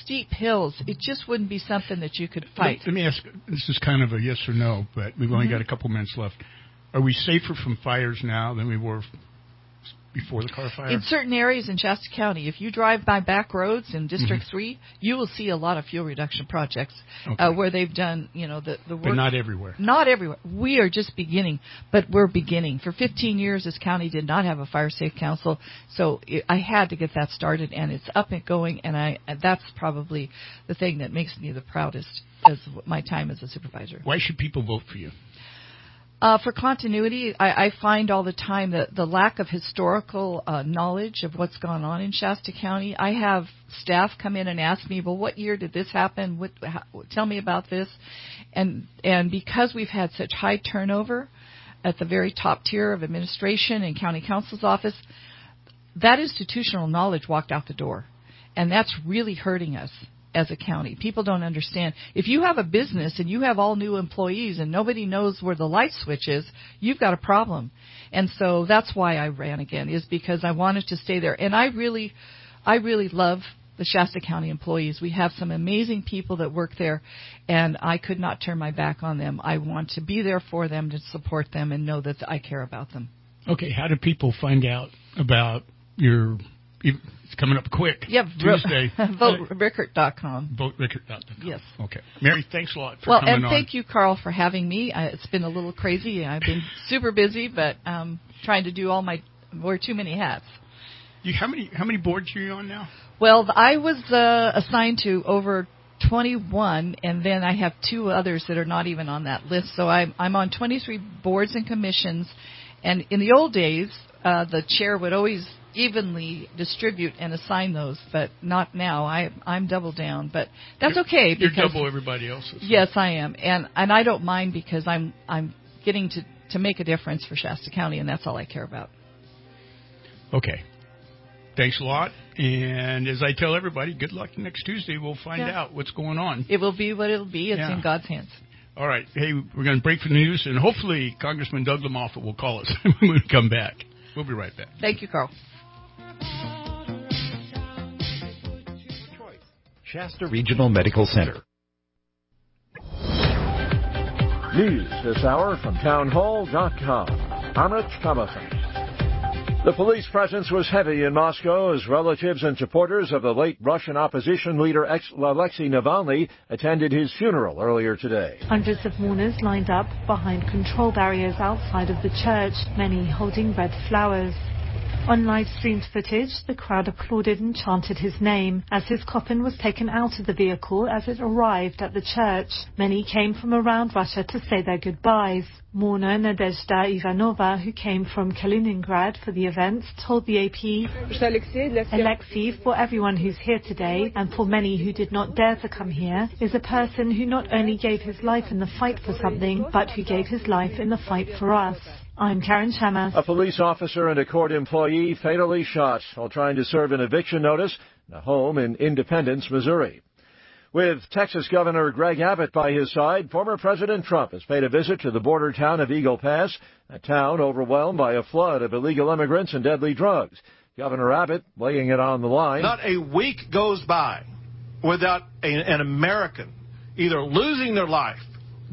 steep hills. It just wouldn't be something that you could fight. Let, let me ask. This is kind of a yes or no, but we've only Mhm. got a couple minutes left. Are we safer from fires now than we were before the Carr fire? In certain areas in Shasta County, if you drive by back roads in District Mhm. Three, you will see a lot of fuel reduction projects Okay. uh, where they've done, you know, the the work. but not everywhere. Not everywhere. We are just beginning, but we're beginning. For 15 years, this county did not have a fire safe council, so it, I had to get that started, and it's up and going. And I and that's probably the thing that makes me the proudest as my time as a supervisor. Why should people vote for you? Uh, for continuity, I, I find all the time that the lack of historical uh, knowledge of what's gone on in Shasta County. I have staff come in and ask me, "Well, what year did this happen? What, how, tell me about this." And and because we've had such high turnover at the very top tier of administration and county counsel's office, that institutional knowledge walked out the door, and that's really hurting us as a county. People don't understand. If you have a business and you have all new employees and nobody knows where the light switch is, you've got a problem. And so that's why I ran again is because I wanted to stay there. And I really I really love the Shasta County employees. We have some amazing people that work there and I could not turn my back on them. I want to be there for them to support them and know that I care about them. Okay, how do people find out about your? It's coming up quick. Yeah, Tuesday. VoteRickert.com. VoteRickert.com. Yes. Okay, Mary, thanks a lot for well, coming and on. thank you, Carl, for having me. Uh, it's been a little crazy. I've been super busy, but um, trying to do all my wear too many hats. You, how many how many boards are you on now? Well, I was uh, assigned to over 21, and then I have two others that are not even on that list. So I'm I'm on 23 boards and commissions. And in the old days, uh, the chair would always evenly distribute and assign those, but not now. I I'm double down, but that's You're- okay You're double everybody else's. Yes, I am, and and I don't mind because I'm I'm getting to to make a difference for Shasta County, and that's all I care about. Okay. Thanks a lot, And as I tell everybody, good luck next Tuesday. We'll find Yeah. out what's going on. It will be what it'll be. It's Yeah. in God's hands. All right. Hey, we're going to break for the news, and hopefully Congressman Doug LaMalfa will call us when we come back. We'll be right back. Thank you, Carl. Shasta Regional Medical Center. News this hour from townhall.com. I'm Rich Thomason. The police presence was heavy in Moscow as relatives and supporters of the late Russian opposition leader ex- Alexei Navalny attended his funeral earlier today. Hundreds of mourners lined up behind control barriers outside of the church, many holding red flowers. On live streamed footage, the crowd applauded and chanted his name as his coffin was taken out of the vehicle as it arrived at the church. Many came from around Russia to say their goodbyes. Mourner Nadezhda Ivanova, who came from Kaliningrad for the event, told the AP, Alexei, for everyone who's here today, and for many who did not dare to come here, is a person who not only gave his life in the fight for something, but who gave his life in the fight for us. I'm Karen Shamas. A police officer and a court employee fatally shot while trying to serve an eviction notice in a home in Independence, Missouri. With Texas Governor Greg Abbott by his side, former President Trump has paid a visit to the border town of Eagle Pass, a town overwhelmed by a flood of illegal immigrants and deadly drugs. Governor Abbott laying it on the line. Not a week goes by without a, an American either losing their life,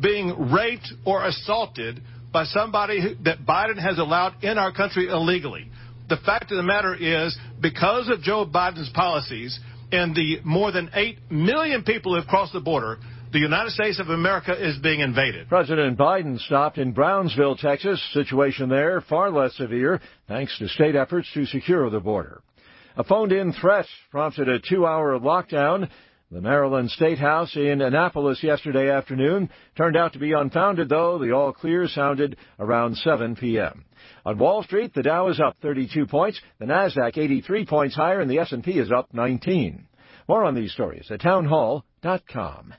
being raped, or assaulted by somebody who, that Biden has allowed in our country illegally. The fact of the matter is, because of Joe Biden's policies and the more than 8 million people who have crossed the border, the United States of America is being invaded. President Biden stopped in Brownsville, Texas. Situation there far less severe thanks to state efforts to secure the border. A phoned in threat prompted a two hour lockdown. The Maryland State House in Annapolis yesterday afternoon turned out to be unfounded, though. The all clear sounded around 7 p.m. On Wall Street, the Dow is up 32 points, the Nasdaq 83 points higher, and the S&P is up 19. More on these stories at townhall.com.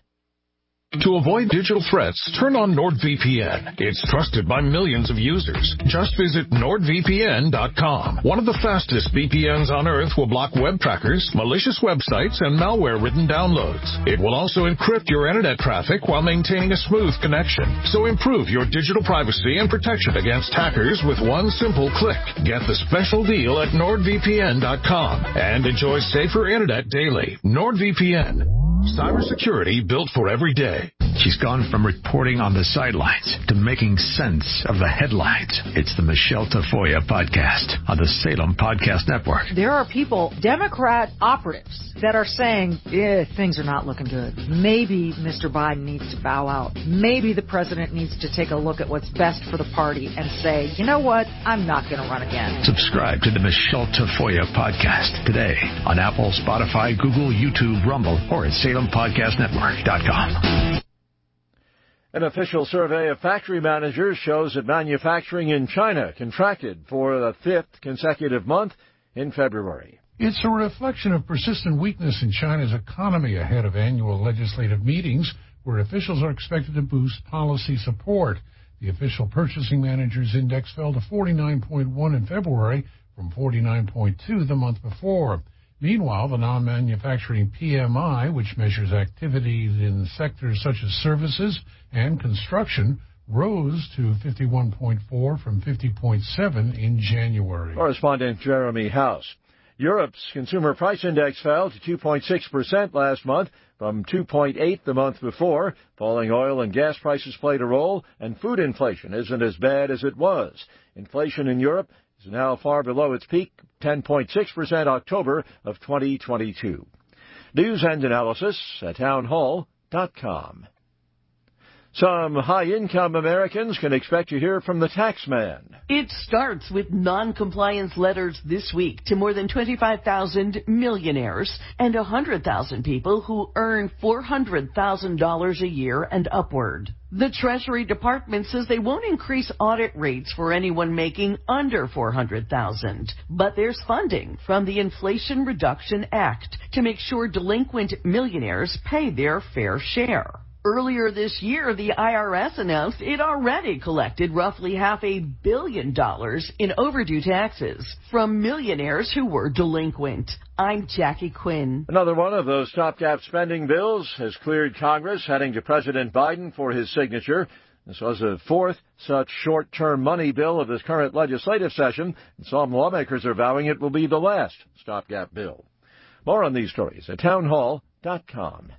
To avoid digital threats, turn on NordVPN. It's trusted by millions of users. Just visit NordVPN.com. One of the fastest VPNs on earth will block web trackers, malicious websites, and malware-ridden downloads. It will also encrypt your internet traffic while maintaining a smooth connection. So improve your digital privacy and protection against hackers with one simple click. Get the special deal at NordVPN.com and enjoy safer internet daily. NordVPN. Cybersecurity built for every day. She's gone from reporting on the sidelines to making sense of the headlines. It's the Michelle Tafoya podcast on the Salem Podcast Network. There are people, Democrat operatives, that are saying, eh, things are not looking good. Maybe Mr. Biden needs to bow out. Maybe the president needs to take a look at what's best for the party and say, you know what, I'm not going to run again. Subscribe to the Michelle Tafoya podcast today on Apple, Spotify, Google, YouTube, Rumble, or at SalemPodcastNetwork.com. An official survey of factory managers shows that manufacturing in China contracted for the fifth consecutive month in February. It's a reflection of persistent weakness in China's economy ahead of annual legislative meetings where officials are expected to boost policy support. The official purchasing managers index fell to 49.1 in February from 49.2 the month before. Meanwhile, the non-manufacturing PMI, which measures activities in sectors such as services and construction, rose to 51.4 from 50.7 in January. Correspondent Jeremy House. Europe's consumer price index fell to 2.6% last month from 2.8 the month before. Falling oil and gas prices played a role, and food inflation isn't as bad as it was. Inflation in Europe is now far below its peak, 10.6% October of 2022. News and analysis at townhall.com. Some high-income Americans can expect to hear from the tax man. It starts with non-compliance letters this week to more than 25,000 millionaires and 100,000 people who earn $400,000 a year and upward. The Treasury Department says they won't increase audit rates for anyone making under 400,000, but there's funding from the Inflation Reduction Act to make sure delinquent millionaires pay their fair share. Earlier this year, the IRS announced it already collected roughly half a billion dollars in overdue taxes from millionaires who were delinquent. I'm Jackie Quinn. Another one of those stopgap spending bills has cleared Congress, heading to President Biden for his signature. This was the fourth such short-term money bill of this current legislative session, and some lawmakers are vowing it will be the last stopgap bill. More on these stories at townhall.com.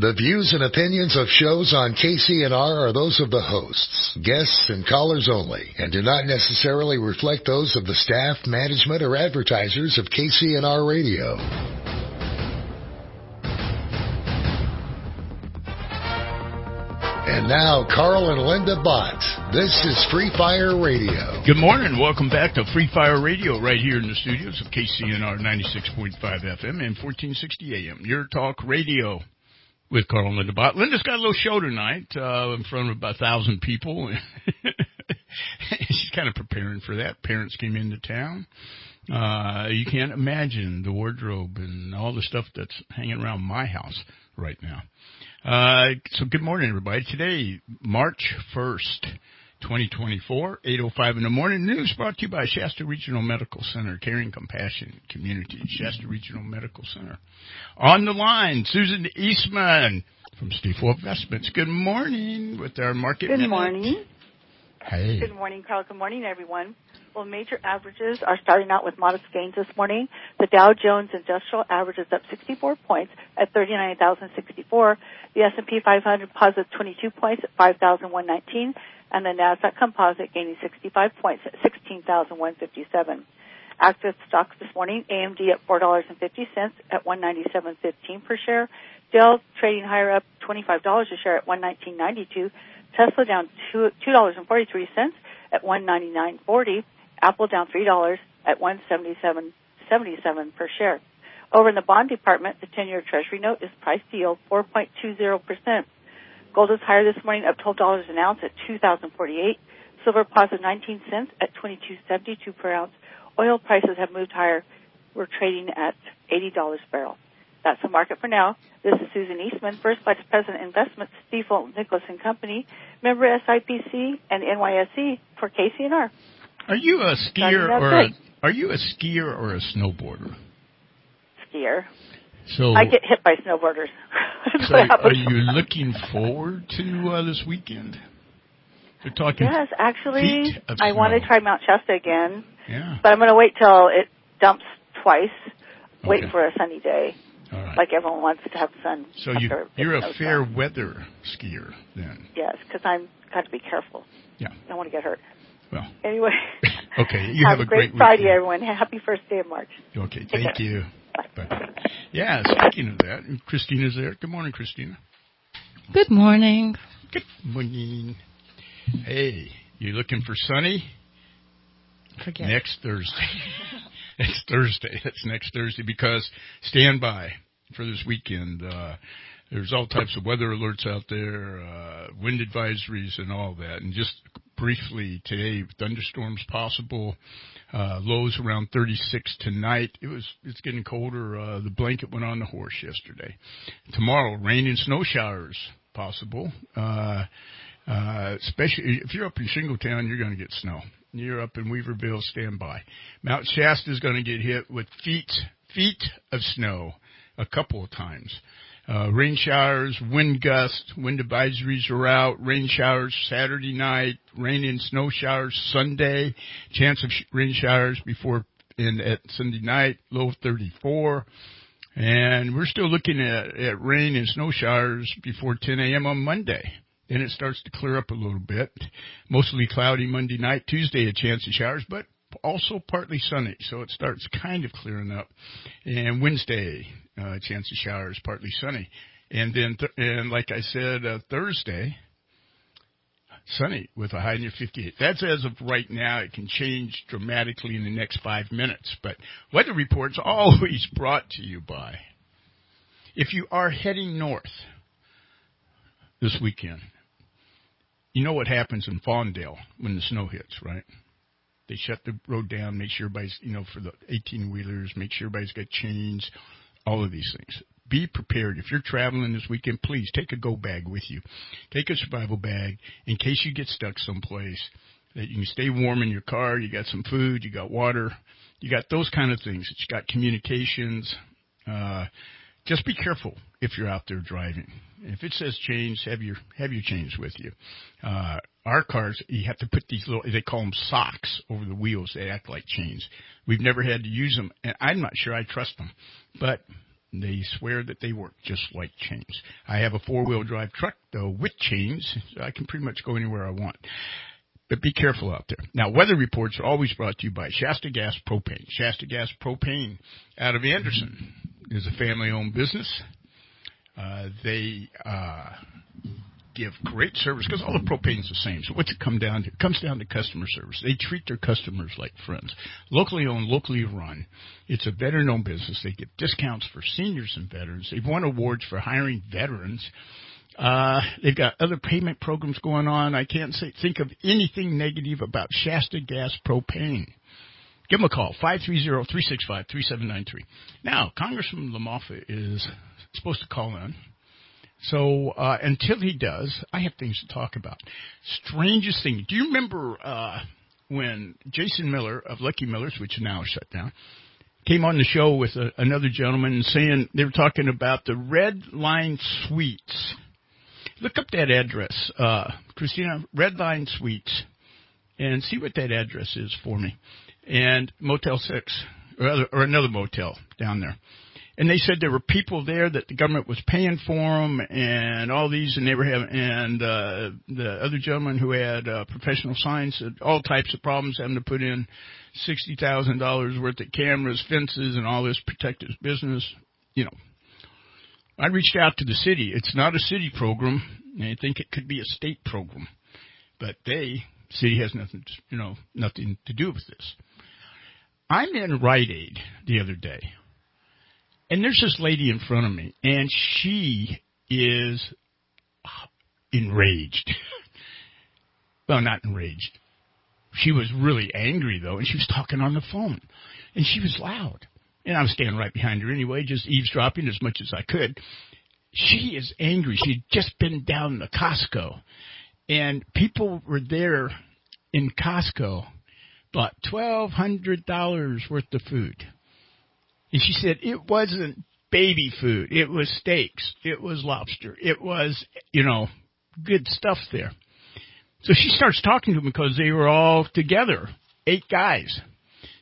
The views and opinions of shows on KCNR are those of the hosts, guests, and callers only, and do not necessarily reflect those of the staff, management, or advertisers of KCNR Radio. And now, Carl and Linda Bott. This is Free Fire Radio. Good morning. Welcome back to Free Fire Radio right here in the studios of KCNR 96.5 FM and 1460 AM. Your talk radio with Carl and Linda Bott. Linda's got a little show tonight uh, in front of about a thousand people. She's kind of preparing for that. Parents came into town. Uh, you can't imagine the wardrobe and all the stuff that's hanging around my house right now. Uh, so good morning, everybody. Today, March 1st, 2024, 8.05 in the morning. News brought to you by Shasta Regional Medical Center, caring compassion community. Shasta Regional Medical Center. On the line, Susan Eastman from Stifel Investments. Good morning with our market Good minute. morning. Hey. Good morning, Carl. Good morning, everyone. Well, major averages are starting out with modest gains this morning. The Dow Jones Industrial average is up 64 points at 39,064. The S&P 500 positive 22 points at 5,119, and the Nasdaq Composite gaining 65 points at 16,157. Active stocks this morning: AMD at four dollars and fifty cents at 197.15 per share. Dell trading higher up $25 a share at 119.92. Tesla down two dollars and forty three cents at one ninety nine forty. Apple down three dollars at one seventy seven seventy seven per share. Over in the bond department, the ten year Treasury note is priced to yield four point two zero percent. Gold is higher this morning, up twelve dollars an ounce at two thousand forty eight. Silver positive nineteen cents at twenty two seventy two per ounce. Oil prices have moved higher. We're trading at eighty dollars a barrel. That's the market for now. This is Susan Eastman, First Vice President Investments, Stifel Nicolaus and Company, member SIPC and NYSE for KCNR. Are you a skier or a, are you a skier or a snowboarder? Skier. So I get hit by snowboarders. So are you looking forward to uh, this weekend? They're talking. Yes, actually, I want to try Mount Shasta again, Yeah. but I'm going to wait till it dumps twice. Wait Okay. for a sunny day, All right. like everyone wants to have sun. So you, you're a fair down. weather skier then. Yes, because I'm got to be careful. Yeah. Don't want to get hurt. Well. Anyway, Okay. You have, a great, great Friday, weekend. everyone. Happy first day of March. Okay. Take Thank care. you. Bye. Yeah. Speaking of that, Christina's there. Good morning, Christina. Good morning. Good morning. Hey, you looking for sunny? Forget. Next Thursday. next Thursday. That's next Thursday because stand by for this weekend. Uh, there's all types of weather alerts out there, uh, wind advisories and all that. And just briefly today, thunderstorms possible, uh, lows around 36 tonight. It was, it's getting colder. Uh, the blanket went on the horse yesterday. Tomorrow, rain and snow showers possible. Uh, uh, especially if you're up in Shingletown, you're going to get snow. You're up in Weaverville, stand by. Mount Shasta is going to get hit with feet feet of snow a couple of times. Uh, rain showers, wind gusts, wind advisories are out. Rain showers Saturday night, rain and snow showers Sunday. Chance of sh- rain showers before and at Sunday night, low of 34. And we're still looking at, at rain and snow showers before 10 a.m. on Monday. Then it starts to clear up a little bit. Mostly cloudy Monday night. Tuesday, a chance of showers, but also partly sunny. So it starts kind of clearing up. And Wednesday, uh, chance of showers, partly sunny. And then, th- and like I said, uh, Thursday, sunny with a high near 58. That's as of right now. It can change dramatically in the next five minutes. But weather reports always brought to you by. If you are heading north this weekend, you know what happens in Fawndale when the snow hits, right? They shut the road down, make sure everybody's, you know, for the 18 wheelers, make sure everybody's got chains, all of these things. be prepared. If you're traveling this weekend, please take a go bag with you. Take a survival bag in case you get stuck someplace that you can stay warm in your car. You got some food, you got water, you got those kind of things. You got communications. Uh, just be careful if you're out there driving. If it says chains, have your have your chains with you. Uh, our cars, you have to put these little, they call them socks over the wheels. They act like chains. We've never had to use them, and I'm not sure I trust them, but they swear that they work just like chains. I have a four wheel drive truck though with chains, so I can pretty much go anywhere I want. But be careful out there. Now, weather reports are always brought to you by Shasta Gas Propane. Shasta Gas Propane out of Anderson is a family owned business. Uh, they uh, give great service because all the propane's the same. So what's it come down to? It comes down to customer service. They treat their customers like friends. Locally owned, locally run. It's a veteran-owned business. They give discounts for seniors and veterans. They've won awards for hiring veterans. Uh, they've got other payment programs going on. I can't say, think of anything negative about Shasta Gas Propane. Give them a call, 530-365-3793. Now, Congressman LaMalfa is supposed to call in. So uh, until he does, I have things to talk about. Strangest thing. Do you remember uh, when Jason Miller of Lucky Millers, which now is now shut down, came on the show with a, another gentleman saying they were talking about the Red Line Suites. Look up that address, uh, Christina, Red Line Suites, and see what that address is for me. And Motel 6, or, other, or another motel down there and they said there were people there that the government was paying for them and all these and they were having and uh the other gentleman who had uh, professional science all types of problems having to put in sixty thousand dollars worth of cameras fences and all this to protect his business you know. I reached out to the city. It's not a city program. I think it could be a state program. But they city has nothing to, you know nothing to do with this. I'm in rite aid the other day and there's this lady in front of me, and she is enraged. well, not enraged. She was really angry though, and she was talking on the phone, and she was loud. And I was standing right behind her anyway, just eavesdropping as much as I could. She is angry. She'd just been down to Costco, and people were there in Costco, bought twelve hundred dollars worth of food and she said it wasn't baby food. It was steaks. It was lobster. It was, you know, good stuff there. So she starts talking to them because they were all together, eight guys.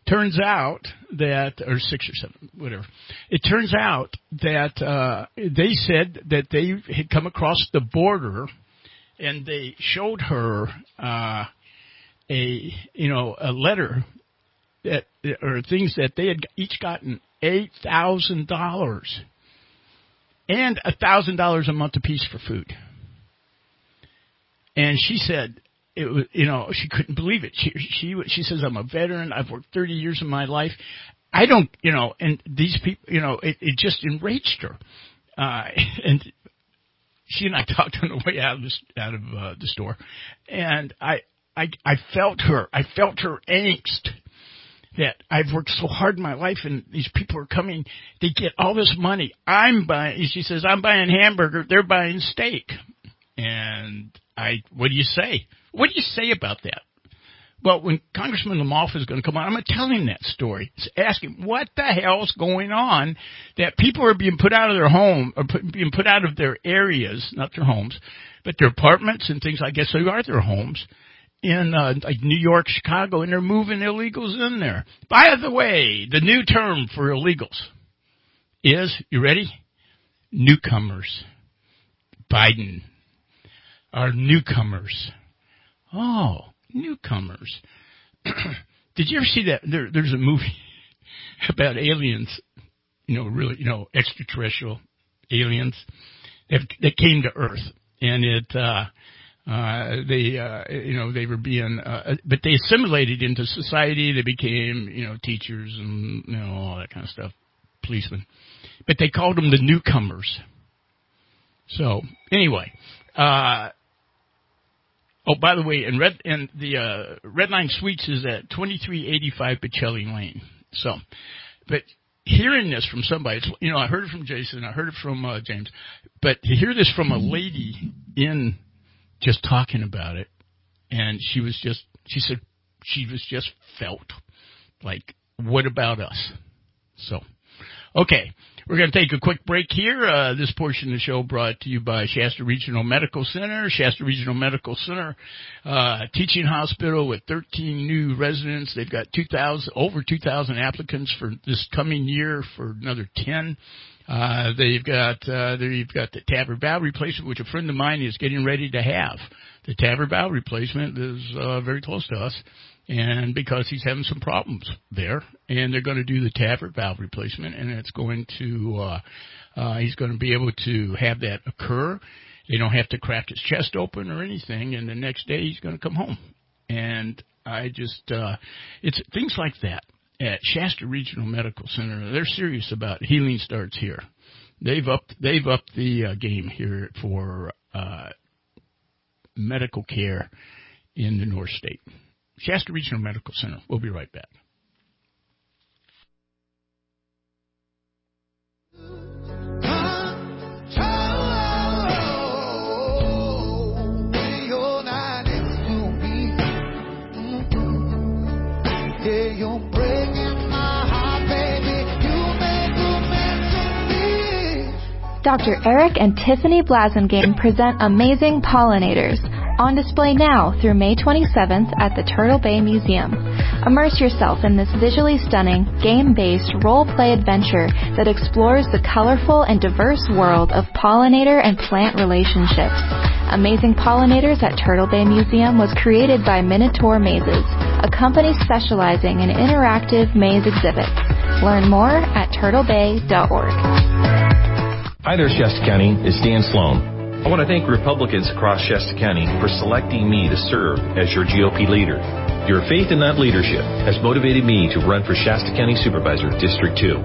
Turns out that, or six or seven, whatever. It turns out that uh, they said that they had come across the border, and they showed her uh, a, you know, a letter that or things that they had each gotten eight thousand dollars and a thousand dollars a month apiece for food. And she said it was, you know, she couldn't believe it. She she she says I'm a veteran. I've worked 30 years of my life. I don't, you know, and these people, you know, it, it just enraged her. Uh, and she and I talked on the way out of this, out of uh, the store, and I I I felt her. I felt her angst that I've worked so hard in my life and these people are coming, they get all this money. I'm buying, she says, I'm buying hamburger, they're buying steak. And I, what do you say? What do you say about that? Well, when Congressman LaMalfa is going to come on, I'm going to tell him that story. Ask him what the hell's going on that people are being put out of their home or put, being put out of their areas, not their homes, but their apartments and things. I guess they are their homes in uh, like New York, Chicago, and they're moving illegals in there. By the way, the new term for illegals is you ready? Newcomers. Biden are newcomers. Oh, newcomers. Did you ever see that? There, there's a movie about aliens. You know, really, you know, extraterrestrial aliens that, that came to Earth, and it. uh uh, they, uh, you know, they were being, uh, but they assimilated into society. They became, you know, teachers and, you know, all that kind of stuff, policemen. But they called them the newcomers. So, anyway, uh, oh, by the way, and red, and the, uh, Red Line Suites is at 2385 Pacelli Lane. So, but hearing this from somebody, you know, I heard it from Jason, I heard it from uh, James, but to hear this from a lady in just talking about it, and she was just, she said she was just felt like, what about us? So, okay. We're going to take a quick break here. Uh, this portion of the show brought to you by Shasta Regional Medical Center. Shasta Regional Medical Center, uh, teaching hospital with 13 new residents. They've got 2,000, over 2,000 applicants for this coming year for another 10. Uh, they've got, uh, they've got the TAVR valve replacement, which a friend of mine is getting ready to have. The TAVR valve replacement is, uh, very close to us and because he's having some problems there, and they're going to do the TAVR valve replacement, and it's going to uh, uh, he's going to be able to have that occur. They don't have to crack his chest open or anything, and the next day he's going to come home. And I just uh, it's things like that at Shasta Regional Medical Center. They're serious about healing starts here. They've upped they've upped the uh, game here for uh, medical care in the North State. Shasta Regional Medical Center. We'll be right back. Dr. Eric and Tiffany Blasingame present Amazing Pollinators on display now through May 27th at the Turtle Bay Museum. Immerse yourself in this visually stunning, game-based role-play adventure that explores the colorful and diverse world of pollinator and plant relationships. Amazing Pollinators at Turtle Bay Museum was created by Minotaur Mazes, a company specializing in interactive maze exhibits. Learn more at turtlebay.org. Hi there, Shasta County. It's Dan Sloan. I want to thank Republicans across Shasta County for selecting me to serve as your GOP leader. Your faith in that leadership has motivated me to run for Shasta County Supervisor District 2.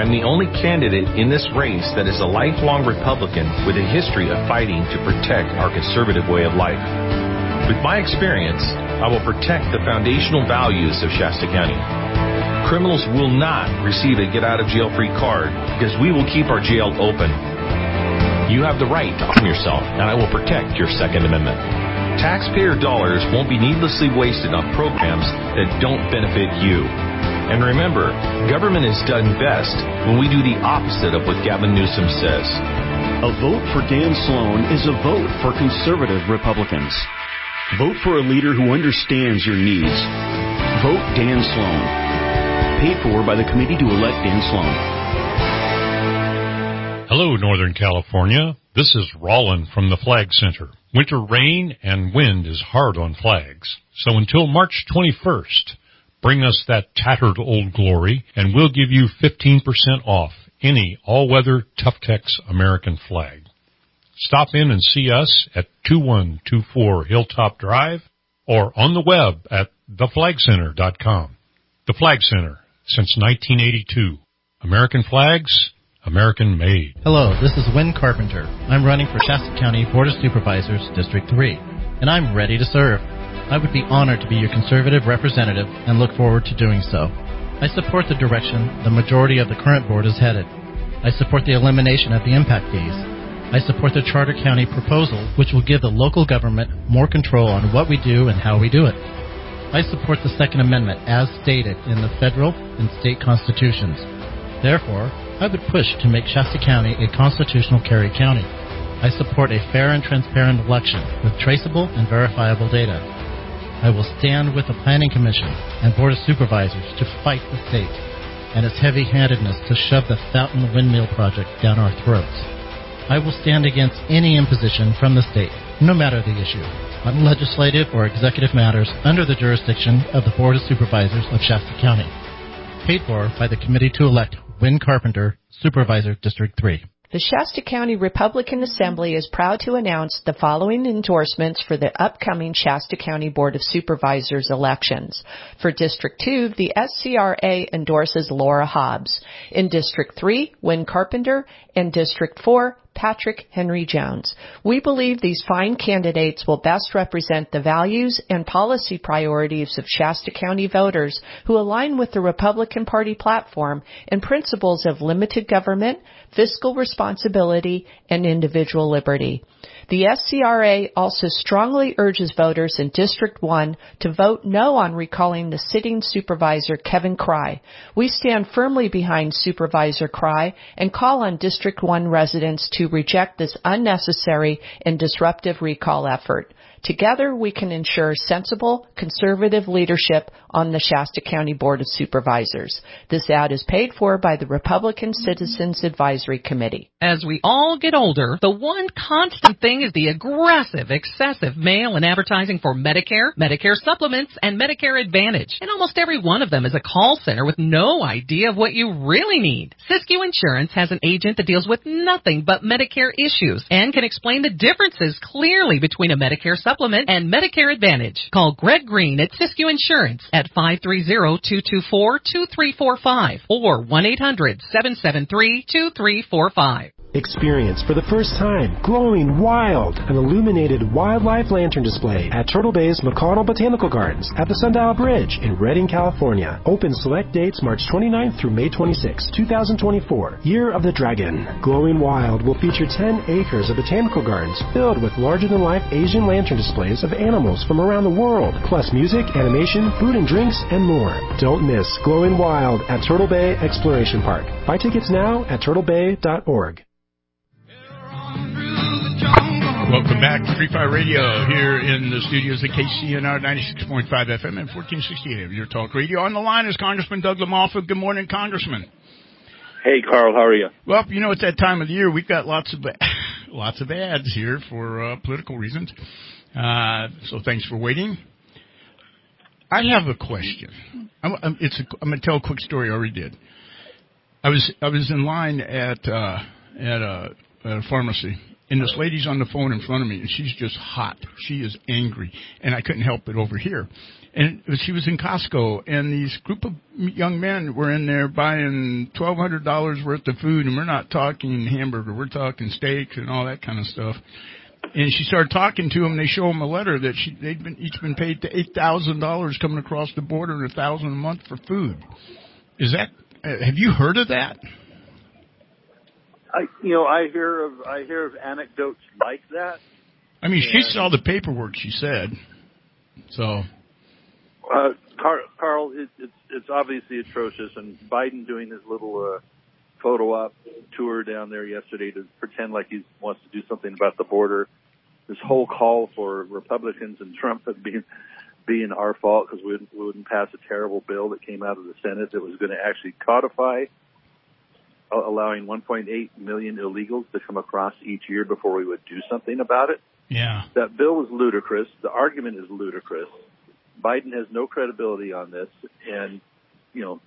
I'm the only candidate in this race that is a lifelong Republican with a history of fighting to protect our conservative way of life. With my experience, I will protect the foundational values of Shasta County. Criminals will not receive a get out of jail free card because we will keep our jail open. You have the right to arm yourself, and I will protect your Second Amendment. Taxpayer dollars won't be needlessly wasted on programs that don't benefit you. And remember, government is done best when we do the opposite of what Gavin Newsom says. A vote for Dan Sloan is a vote for conservative Republicans. Vote for a leader who understands your needs. Vote Dan Sloan. Paid for by the Committee to Elect Dan Sloan. Hello, Northern California. This is Rollin from the Flag Center. Winter rain and wind is hard on flags. So until March 21st, bring us that tattered old glory and we'll give you 15% off any all-weather Tough-Tex American flag. Stop in and see us at 2124 Hilltop Drive or on the web at theflagcenter.com. The Flag Center since 1982. American flags, American made. Hello, this is Win Carpenter. I'm running for Shasta County Board of Supervisors, District 3, and I'm ready to serve. I would be honored to be your conservative representative and look forward to doing so. I support the direction the majority of the current board is headed. I support the elimination of the impact fees. I support the Charter County proposal, which will give the local government more control on what we do and how we do it. I support the Second Amendment as stated in the federal and state constitutions. Therefore, I would push to make Shasta County a constitutional carry county. I support a fair and transparent election with traceable and verifiable data. I will stand with the Planning Commission and Board of Supervisors to fight the state and its heavy-handedness to shove the Fountain Windmill project down our throats. I will stand against any imposition from the state, no matter the issue, on legislative or executive matters under the jurisdiction of the Board of Supervisors of Shasta County. Paid for by the Committee to Elect Win Carpenter, Supervisor, District 3. The Shasta County Republican Assembly is proud to announce the following endorsements for the upcoming Shasta County Board of Supervisors elections. For District 2, the SCRA endorses Laura Hobbs. In District 3, Win Carpenter. In District 4, Patrick Henry Jones. We believe these fine candidates will best represent the values and policy priorities of Shasta County voters who align with the Republican Party platform and principles of limited government, fiscal responsibility, and individual liberty. The SCRA also strongly urges voters in District 1 to vote no on recalling the sitting supervisor Kevin Crye. We stand firmly behind Supervisor Crye and call on District 1 residents to reject this unnecessary and disruptive recall effort. Together, we can ensure sensible, conservative leadership on the Shasta County Board of Supervisors. This ad is paid for by the Republican Citizens Advisory Committee. As we all get older, the one constant thing is the aggressive, excessive mail and advertising for Medicare, Medicare supplements, and Medicare Advantage. And almost every one of them is a call center with no idea of what you really need. Siskiyou Insurance has an agent that deals with nothing but Medicare issues and can explain the differences clearly between a Medicare supplement and Medicare Advantage. Call Greg Green at Siskiyou Insurance at 530-224-2345 or 1-800-773-2345. Experience for the first time Glowing Wild, an illuminated wildlife lantern display at Turtle Bay's McConnell Botanical Gardens at the Sundial Bridge in Redding, California. Open select dates March 29th through May 26, 2024. Year of the Dragon. Glowing Wild will feature 10 acres of botanical gardens filled with larger-than-life Asian lantern displays of animals from around the world, plus music, animation, food and drinks, and more. Don't miss Glowing Wild at Turtle Bay Exploration Park. Buy tickets now at turtlebay.org. Welcome back to Free Fire Radio here in the studios at KCNR 96.5 FM and 1460 AM. Your talk radio. On the line is Congressman Doug LaMalfa. Good morning, Congressman. Hey, Carl. How are you? Well, you know, it's that time of the year. We've got lots of lots of ads here for uh, political reasons. Uh, so thanks for waiting. I have a question. I'm, I'm, it's a, I'm going to tell a quick story. I already did. I was I was in line at uh, at a, at a pharmacy, and this lady's on the phone in front of me, and she's just hot. She is angry, and I couldn't help but overhear. And she was in Costco, and these group of young men were in there buying twelve hundred dollars worth of food, and we're not talking hamburger, we're talking steaks and all that kind of stuff. And she started talking to them. They show them a letter that she, they'd been each been paid to eight thousand dollars coming across the border and a thousand a month for food. Is that? Have you heard of that? I, you know, I hear of I hear of anecdotes like that. I mean, she saw the paperwork. She said, so. Uh, Car- Carl, it, it's it's obviously atrocious, and Biden doing his little uh, photo op tour down there yesterday to pretend like he wants to do something about the border. This whole call for Republicans and Trump being being our fault because we, wouldn't- we wouldn't pass a terrible bill that came out of the Senate that was going to actually codify allowing 1.8 million illegals to come across each year before we would do something about it. Yeah. That bill is ludicrous. The argument is ludicrous. Biden has no credibility on this, and you know,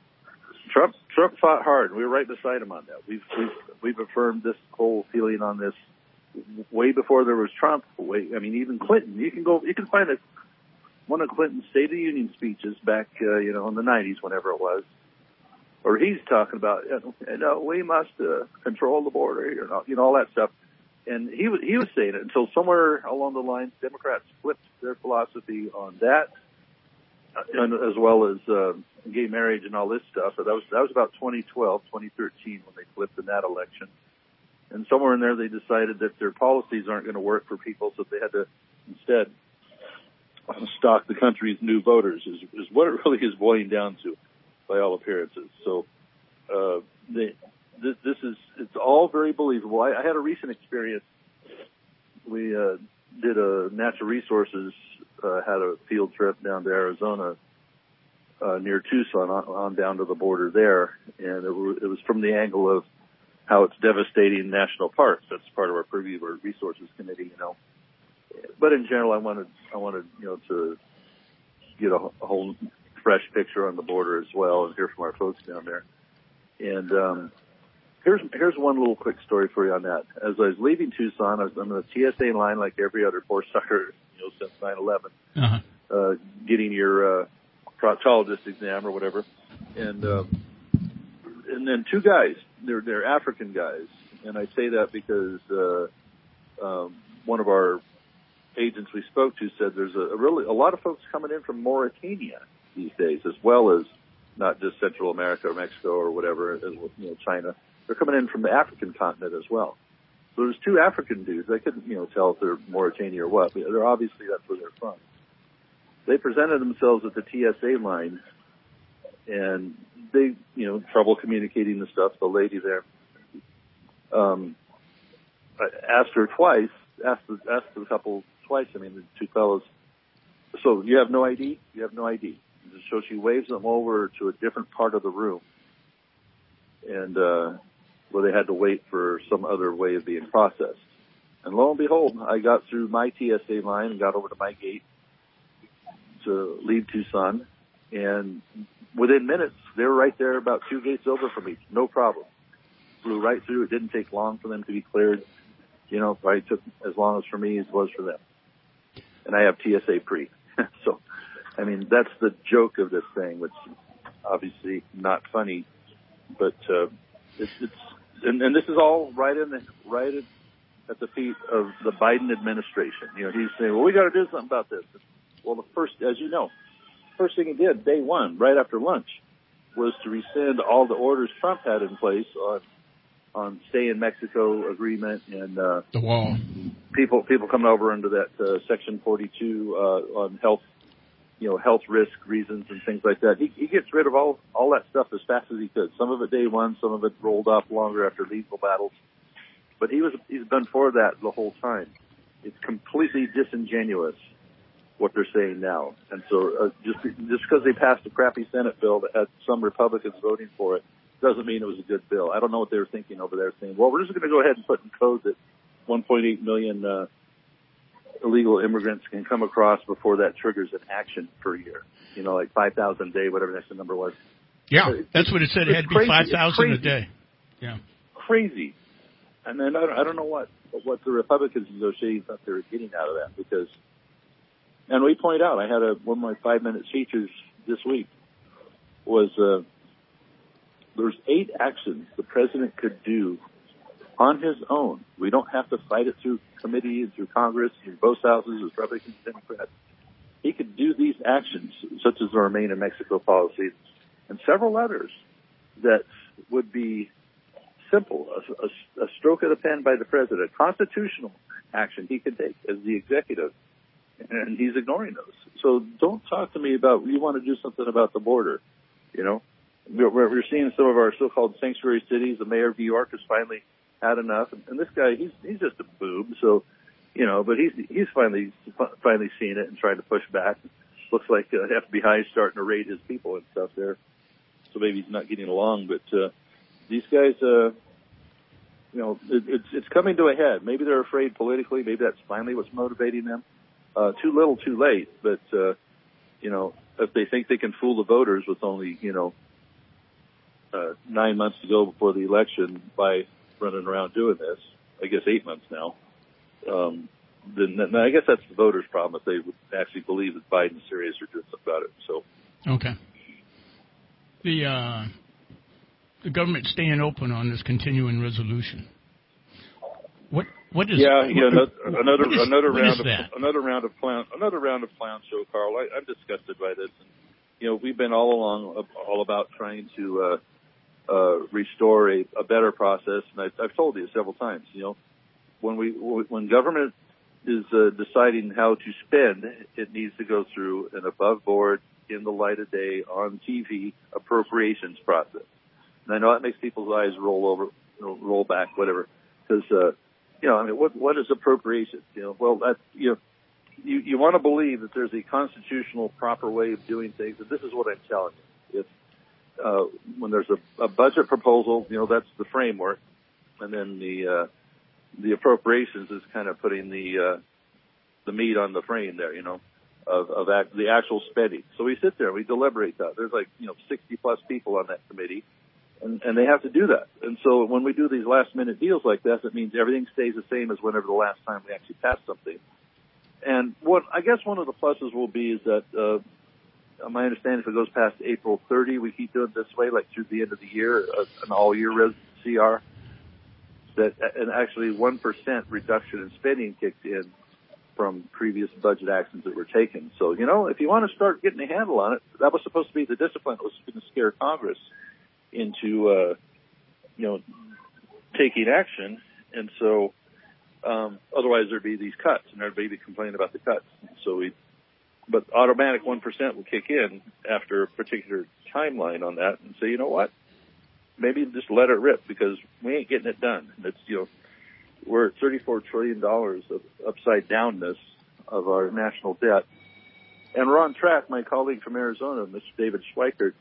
Trump Trump fought hard. We were right beside him on that. We've we've we've affirmed this whole feeling on this way before there was Trump. Way, I mean, even Clinton. You can go. You can find a, one of Clinton's State of the Union speeches back, uh, you know, in the '90s, whenever it was, or he's talking about, you know, we must uh, control the border, you know, you know, all that stuff. And he was he was saying it until somewhere along the line, Democrats flipped their philosophy on that, uh, and as well as uh, gay marriage and all this stuff. So that was that was about 2012, 2013 when they flipped in that election. And somewhere in there, they decided that their policies aren't going to work for people, so they had to instead stock the country's new voters. Is is what it really is boiling down to, by all appearances. So uh, they, this, this is it's all very believable. I, I had a recent experience. We uh, did a natural resources uh, had a field trip down to Arizona uh, near Tucson on, on down to the border there, and it, w- it was from the angle of how it's devastating national parks. That's part of our purview of our resources committee, you know. But in general, I wanted I wanted you know to get a, a whole fresh picture on the border as well and hear from our folks down there. And um, here's here's one little quick story for you on that. As I was leaving Tucson, I was on the TSA line like every other four star, you know, since 9/11, Uh-huh. uh, getting your uh, proctologist exam or whatever, and um, and then two guys, they're they're African guys, and I say that because uh, um, one of our agents we spoke to said there's a, a really a lot of folks coming in from Mauritania these days, as well as not just Central America or Mexico or whatever, as you know, China. They're coming in from the African continent as well. So there's two African dudes. I couldn't, you know, tell if they're Mauritania or what. But they're obviously that's where they're from. They presented themselves at the TSA line, and they, you know, trouble communicating the stuff. The lady there, um, asked her twice, asked the, asked the couple twice. I mean, the two fellows. So you have no ID? You have no ID. So she waves them over to a different part of the room, and uh, where they had to wait for some other way of being processed. And lo and behold, I got through my TSA line and got over to my gate to leave Tucson, and within minutes they were right there, about two gates over from me, no problem. Flew right through. It didn't take long for them to be cleared. You know, probably took as long as for me as it was for them. And I have TSA pre, so I mean that's the joke of this thing, which obviously not funny, but uh, it's, it's and, and this is all right in the right at, at the feet of the Biden administration. You know, he's saying, "Well, we got to do something about this." Well, the first, as you know, first thing he did day one, right after lunch, was to rescind all the orders Trump had in place on on stay in Mexico agreement and uh, the wall. People people coming over under that uh, Section 42 uh, on health, you know, health risk reasons and things like that. He, he gets rid of all all that stuff as fast as he could. Some of it day one, some of it rolled off longer after legal battles. But he was he's been for that the whole time. It's completely disingenuous what they're saying now. And so uh, just just because they passed a crappy Senate bill that had some Republicans voting for it doesn't mean it was a good bill. I don't know what they were thinking over there, saying, "Well, we're just going to go ahead and put in code that 1.8 million uh, illegal immigrants can come across before that triggers an action per year." You know, like 5,000 a day, whatever the number was. Yeah, It- that's what it said. It had to be crazy. five It's a day. Yeah. Crazy. And then I don't, I don't know what what the Republicans negotiating thought they were getting out of that because, and we point out, I had a one of my five minute features this week was uh, there's eight actions the president could do on his own. We don't have to fight it through committee and through Congress, through both houses, as Republicans, and Democrats. He could do these actions, such as the Remain in Mexico policy, and several others that would be simple, a, a, a stroke of the pen by the president, constitutional action he could take as the executive, and he's ignoring those. So don't talk to me about you want to do something about the border. You know, we're, seeing some of our so-called sanctuary cities. The mayor of New York has finally had enough, and, this guy, he's he's just a boob. So, you know, but he's he's finally finally seen it and trying to push back. Looks like uh, FBI is starting to raid his people and stuff there. So maybe he's not getting along, but uh, these guys, uh, you know, it, it's it's coming to a head. Maybe they're afraid politically. Maybe that's finally what's motivating them. Uh, too little, too late. But uh, you know, if they think they can fool the voters with only you know uh, nine months to go before the election by running around doing this, I guess eight months now. Um, then, then I guess that's the voters' problem if they would actually believe that Biden's serious or doing something about it. So Okay. The uh, the government staying open on this continuing resolution. What what is yeah, yeah, what- another another, is- another round of that? another round of clown another round of clown show, Carl. I, I'm disgusted by this. And, you know, we've been all along all about trying to uh, uh, restore a, a better process, and I've, I've told you several times. You know, when we when government is uh, deciding how to spend, it needs to go through an above board, in the light of day, on TV appropriations process. And I know that makes people's eyes roll over, roll back, whatever, because uh, you know, I mean, what what is appropriation? You know, well, that you know, you you want to believe that there's a constitutional proper way of doing things, and this is what I'm telling you. If uh, when there's a, a budget proposal, you know, that's the framework, and then the uh, the appropriations is kind of putting the uh, the meat on the frame there, you know, of, of act, the actual spending. So we sit there, we deliberate that. There's like you know 60 plus people on that committee, and, and they have to do that. And so when we do these last minute deals like this, it means everything stays the same as whenever the last time we actually passed something. And what I guess one of the pluses will be is that uh, my understanding, if it goes past April 30, we keep doing this way, like through the end of the year, uh, an all year res- CR. that and actually one percent reduction in spending kicked in from previous budget actions that were taken. So you know, if you want to start getting a handle on it, that was supposed to be the discipline that was going to scare Congress into uh, you know taking action, and so um, otherwise there'd be these cuts, and there'd be complaining about the cuts. So we, but automatic one percent will kick in after a particular timeline on that, and say, you know what, maybe just let it rip because we ain't getting it done. It's you know we're at 34 trillion dollars of upside downness of our national debt, and we're on track. My colleague from Arizona, Mr. David Schweikert,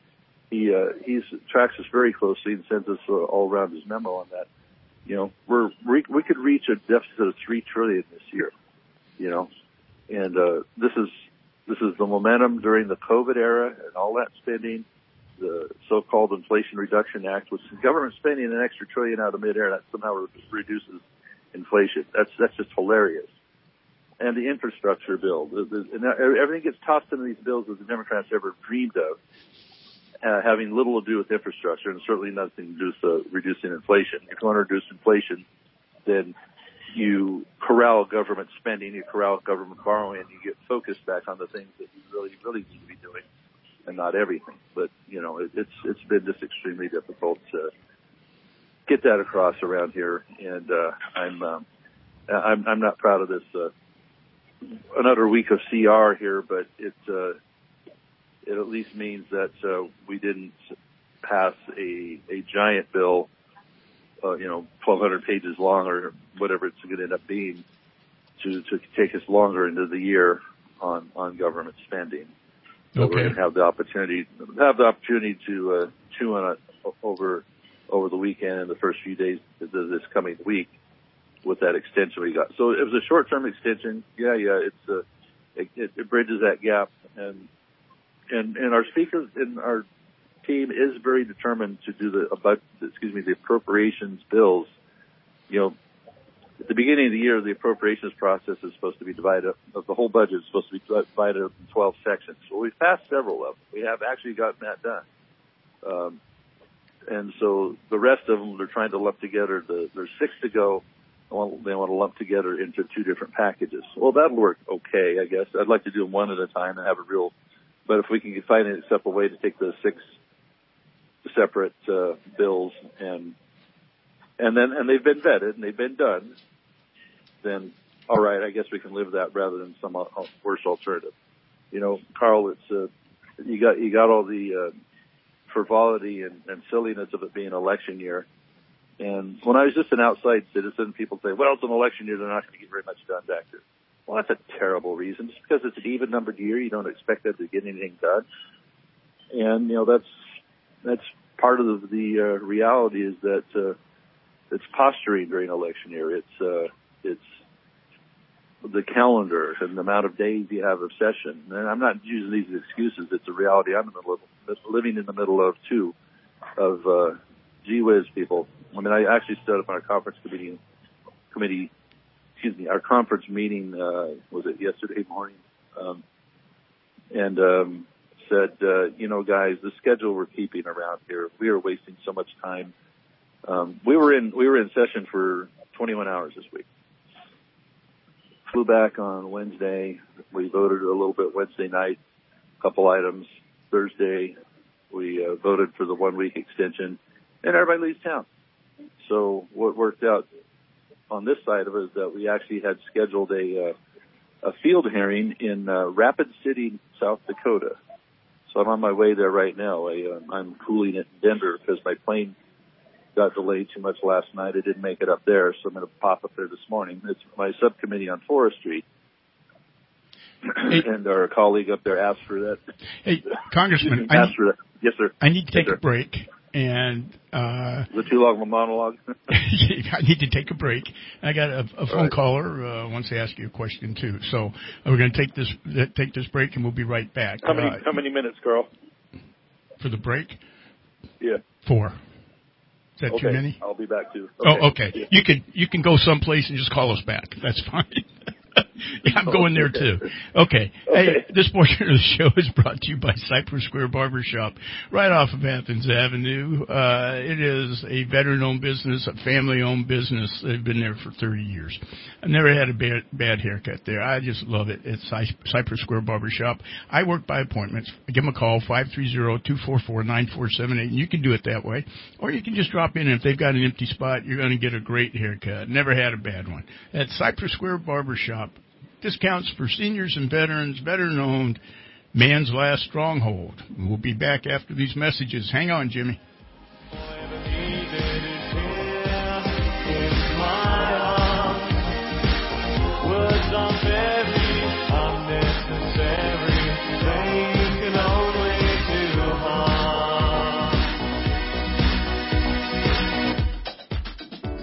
he uh, he's tracks us very closely and sends us uh, all around his memo on that. You know, we're we, we could reach a deficit of three trillion this year. You know, and uh, this is this is the momentum during the COVID era and all that spending the so-called Inflation Reduction Act, which is government spending an extra trillion out of midair that somehow re- reduces inflation. That's that's just hilarious. And the infrastructure bill, and everything gets tossed into these bills that the Democrats ever dreamed of, uh, having little to do with infrastructure and certainly nothing to do with uh, reducing inflation. If you want to reduce inflation, then you corral government spending, you corral government borrowing, and you get focused back on the things that you really, really need to be doing and not everything. But you know, it, it's it's been just extremely difficult to get that across around here, and uh, I'm um, I'm I'm not proud of this. Uh, another week of CR here, but it uh, it at least means that uh, we didn't pass a a giant bill, uh, you know, 1,200 pages long or whatever it's going to end up being, to to take us longer into the year on on government spending. So Okay. we're going to have the opportunity have the opportunity to uh, chew on it over over the weekend and the first few days of this coming week with that extension we got. So it was a short term extension. Yeah, yeah, it's uh, it, it, it bridges that gap and and and our speakers and our team is very determined to do the about excuse me the appropriations bills. You know, at the beginning of the year, the appropriations process is supposed to be divided up. The whole budget is supposed to be divided up in 12 sections. Well, we've passed several of them. We have actually gotten that done. Um, and so the rest of them, they're trying to lump together. The, there's six to go. They want, to lump together into two different packages. Well, that'll work okay, I guess. I'd like to do them one at a time and have a real, but if we can find an acceptable way to take those six separate uh, bills and and then and they've been vetted and they've been done, then all right, I guess we can live that rather than some uh, worse alternative. You know, Carl, it's uh, you got you got all the uh, frivolity and, and silliness of it being election year. And when I was just an outside citizen, people say, "Well, it's an election year; they're not going to get very much done back there." Well, that's a terrible reason. Just because it's an even numbered year, you don't expect them to get anything done. And you know that's that's part of the, the uh, reality is that uh, it's posturing during election year. It's uh, it's the calendar and the amount of days you have of session. And I'm not using these excuses. It's a reality I'm in the middle of, living in the middle of too, of uh, gee whiz people. I mean, I actually stood up on a conference committee, committee, excuse me, our conference meeting, uh, was it yesterday morning? Um, and, um, said, uh, you know, guys, the schedule we're keeping around here, we are wasting so much time. Um, we were in, we were in session for 21 hours this week. Flew back on Wednesday. We voted a little bit Wednesday night, a couple items. Thursday, we uh, voted for the one week extension and everybody leaves town. So what worked out on this side of it is that we actually had scheduled a, uh, a field hearing in uh, Rapid City, South Dakota. So I'm on my way there right now. I, uh, I'm cooling it in Denver because my plane got delayed too much last night. I didn't make it up there, so I'm going to pop up there this morning. It's my subcommittee on forestry. and our colleague up there asked for that. Hey, Congressman, I asked need, for that. Yes, sir. I need to take Yes, a break, and uh, Is it too long of a monologue? I need to take a break. I got a, a phone right. caller uh, wants to ask you a question too. So we're going to take this take this break, and we'll be right back. how many Uh, how many minutes, Carl? for the break? Yeah. Four. Is that okay. too many? I'll be back too. Oh, okay. Yeah. You can you can go someplace and just call us back. That's fine. yeah, I'm going there too. Okay. Hey, this portion of the show is brought to you by Cypress Square Barbershop, right off of Athens Avenue. Uh, it is a veteran-owned business, a family-owned business. They've been there for 30 years. I've never had a bad, bad haircut there. I just love it. It's Cypress Square Barbershop. I work by appointments. Give them a call, 530-244-9478, and you can do it that way. Or you can just drop in, and if they've got an empty spot, you're going to get a great haircut. Never had a bad one. At Cypress Square Barbershop, discounts for seniors and veterans, veteran owned, man's last stronghold. We'll be back after these messages. Hang on, Jimmy.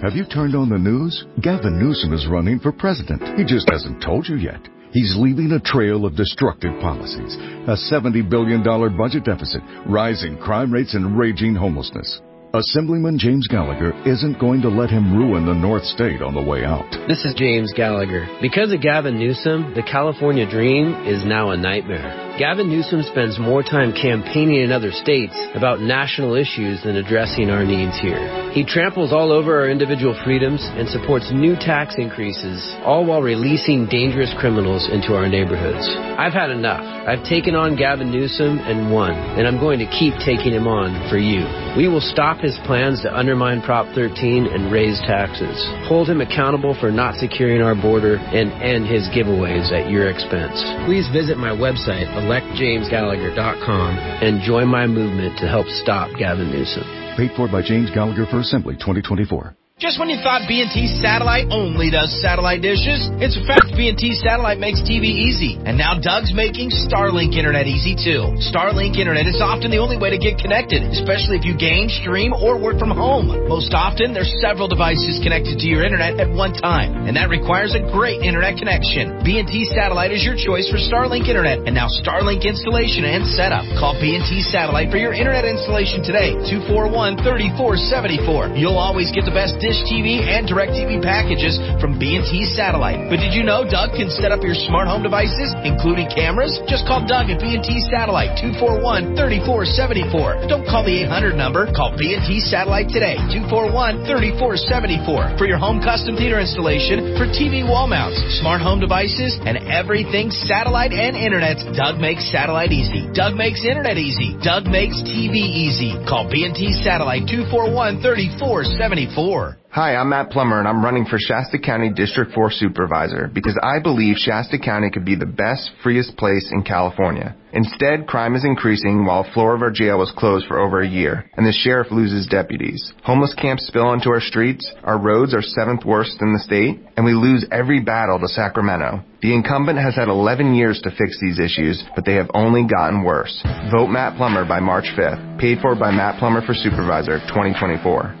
Have you turned on the news? Gavin Newsom is running for president. He just hasn't told you yet. He's leaving a trail of destructive policies, a $70 billion budget deficit, rising crime rates, and raging homelessness. Assemblyman James Gallagher isn't going to let him ruin the North State on the way out. This is James Gallagher. Because of Gavin Newsom, the California dream is now a nightmare. Gavin Newsom spends more time campaigning in other states about national issues than addressing our needs here. He tramples all over our individual freedoms and supports new tax increases, all while releasing dangerous criminals into our neighborhoods. I've had enough. I've taken on Gavin Newsom and won, and I'm going to keep taking him on for you. We will stop his plans to undermine Prop 13 and raise taxes, hold him accountable for not securing our border, and end his giveaways at your expense. Please visit my website, electjamesgallagher.com and join my movement to help stop Gavin Newsom. Paid for by James Gallagher for Assembly 2024. Just when you thought B&T Satellite only does satellite dishes, it's a fact B&T Satellite makes TV easy. And now Doug's making Starlink Internet easy too. Starlink Internet is often the only way to get connected, especially if you game, stream, or work from home. Most often, there's several devices connected to your internet at one time, and that requires a great internet connection. B&T Satellite is your choice for Starlink Internet, and now Starlink installation and setup. Call B&T Satellite for your internet installation today, 241-3474. You'll always get the best Dish TV and DirecTV packages from B&T Satellite. But did you know Doug can set up your smart home devices, including cameras? Just call Doug at B&T Satellite, 241-3474. Don't call the 800 number. Call B&T Satellite today, 241-3474. For your home custom theater installation, for TV wall mounts, smart home devices, and everything satellite and internet, Doug makes satellite easy. Doug makes internet easy. Doug makes TV easy. Call B&T Satellite, 241-3474. Hi, I'm Matt Plummer and I'm running for Shasta County District 4 Supervisor because I believe Shasta County could be the best, freest place in California. Instead, crime is increasing while a floor of our jail was closed for over a year and the sheriff loses deputies. Homeless camps spill onto our streets, our roads are seventh worst in the state, and we lose every battle to Sacramento. The incumbent has had 11 years to fix these issues, but they have only gotten worse. Vote Matt Plummer by March 5th. Paid for by Matt Plummer for Supervisor 2024.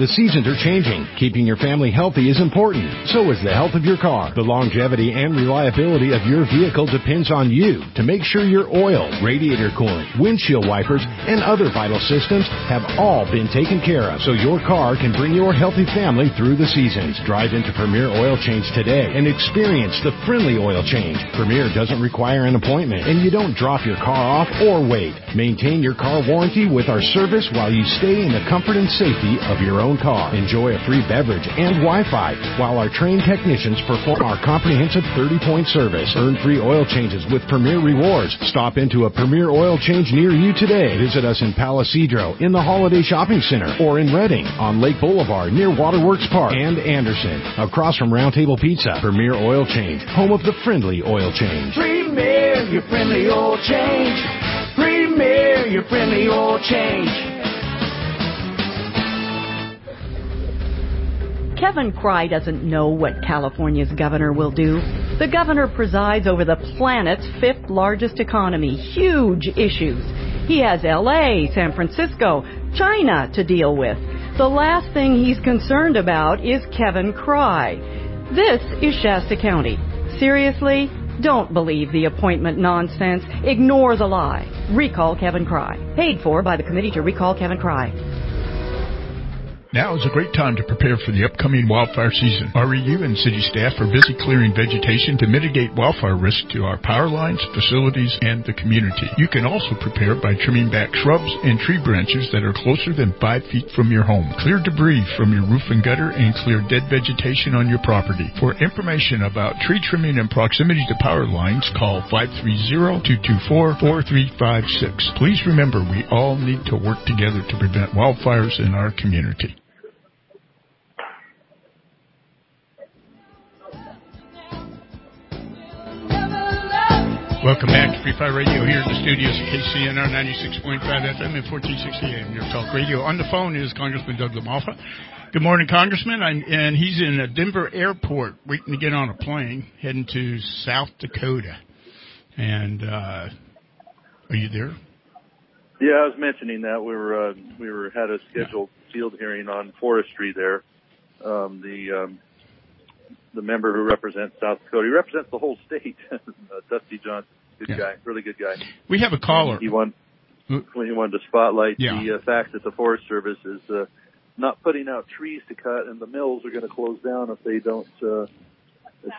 The seasons are changing. Keeping your family healthy is important. So is the health of your car. The longevity and reliability of your vehicle depends on you to make sure your oil, radiator coolant, windshield wipers, and other vital systems have all been taken care of so your car can bring your healthy family through the seasons. Drive into Premier Oil Change today and experience the friendly oil change. Premier doesn't require an appointment and you don't drop your car off or wait. Maintain your car warranty with our service while you stay in the comfort and safety of your own car. Enjoy a free beverage and Wi-Fi while our trained technicians perform our comprehensive 30-point service. Earn free oil changes with Premier Rewards. Stop into a Premier Oil Change near you today. Visit us in Palo Cedro, in the Holiday Shopping Center, or in Redding, on Lake Boulevard near Waterworks Park, and Anderson, across from Roundtable Pizza. Premier Oil Change, home of the friendly oil change. Premier, your friendly oil change. Premier, your friendly oil change. Kevin Crye doesn't know what California's governor will do. The governor presides over the planet's fifth largest economy. Huge issues. He has LA, San Francisco, China to deal with. The last thing he's concerned about is Kevin Crye. This is Shasta County. Seriously? Don't believe the appointment nonsense. Ignore the lie. Recall Kevin Crye. Paid for by the Committee to Recall Kevin Crye. Now is a great time to prepare for the upcoming wildfire season. REU and city staff are busy clearing vegetation to mitigate wildfire risk to our power lines, facilities, and the community. You can also prepare by trimming back shrubs and tree branches that are closer than five feet from your home. Clear debris from your roof and gutter and clear dead vegetation on your property. For information about tree trimming and proximity to power lines, call 530-224-4356. Please remember we all need to work together to prevent wildfires in our community. Welcome back to Free Fire Radio here in the studios of KCNR 96.5 FM and 1460 AM, your talk radio. On the phone is Congressman Doug LaMalfa. Good morning, Congressman. I'm, and he's in a Denver Airport waiting to get on a plane heading to South Dakota. And, uh, are you there? Yeah, I was mentioning that we were uh, we were had a scheduled yeah. field hearing on forestry there. Um, the um, the member who represents South Dakota. He represents the whole state. uh, Dusty Johnson, good yeah. guy, really good guy. We have a caller. He won when he wanted to spotlight yeah. the uh, fact that the Forest Service is uh, not putting out trees to cut, and the mills are going to close down if they don't uh,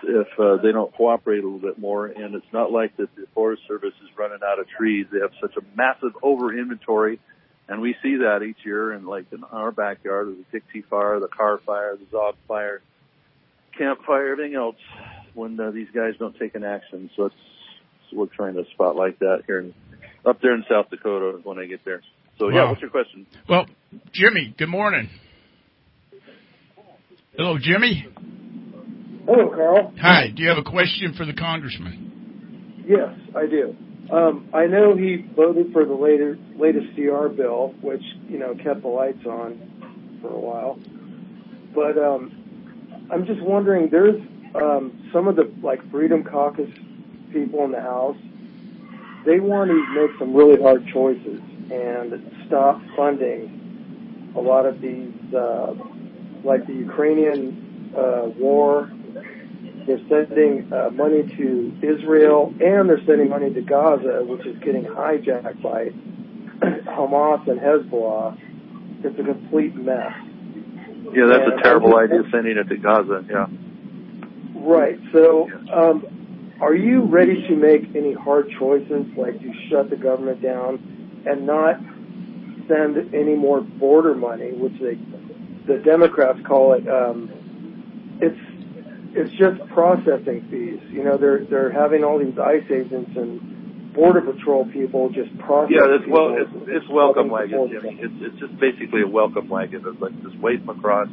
if uh, they don't cooperate a little bit more. And it's not like that the Forest Service is running out of trees. They have such a massive over inventory. And we see that each year, and like in our backyard, the Dixie fire, the Carr fire, the Zogg fire, campfire, everything else when uh, these guys don't take an action. So it's so we're trying to spotlight that here in, up there in South Dakota when I get there. So yeah, what's your question? Well, Jimmy, good morning. Hello, Jimmy. Hello, Carl. Hi. Do you have a question for the congressman? Yes, I do. Um, I know he voted for the latest latest CR bill, which you know kept the lights on for a while. But um, I'm just wondering, there's um, some of the like Freedom Caucus people in the House. They want to make some really hard choices and stop funding a lot of these, uh, like the Ukrainian uh, war. They're sending uh, money to Israel and they're sending money to Gaza, which is getting hijacked by Hamas and Hezbollah. It's a complete mess. Yeah, that's a terrible idea sending it to Gaza. Yeah. Right. So, um, are you ready to make any hard choices, like to shut the government down and not send any more border money, which they, the Democrats call it? Um, it's it's just processing fees. You know, they're they're having all these ICE agents and border patrol people just process. Yeah, it's well, it's, it's welcome wagon. Jimmy. It's it's just basically a welcome wagon. It's like just wave them across.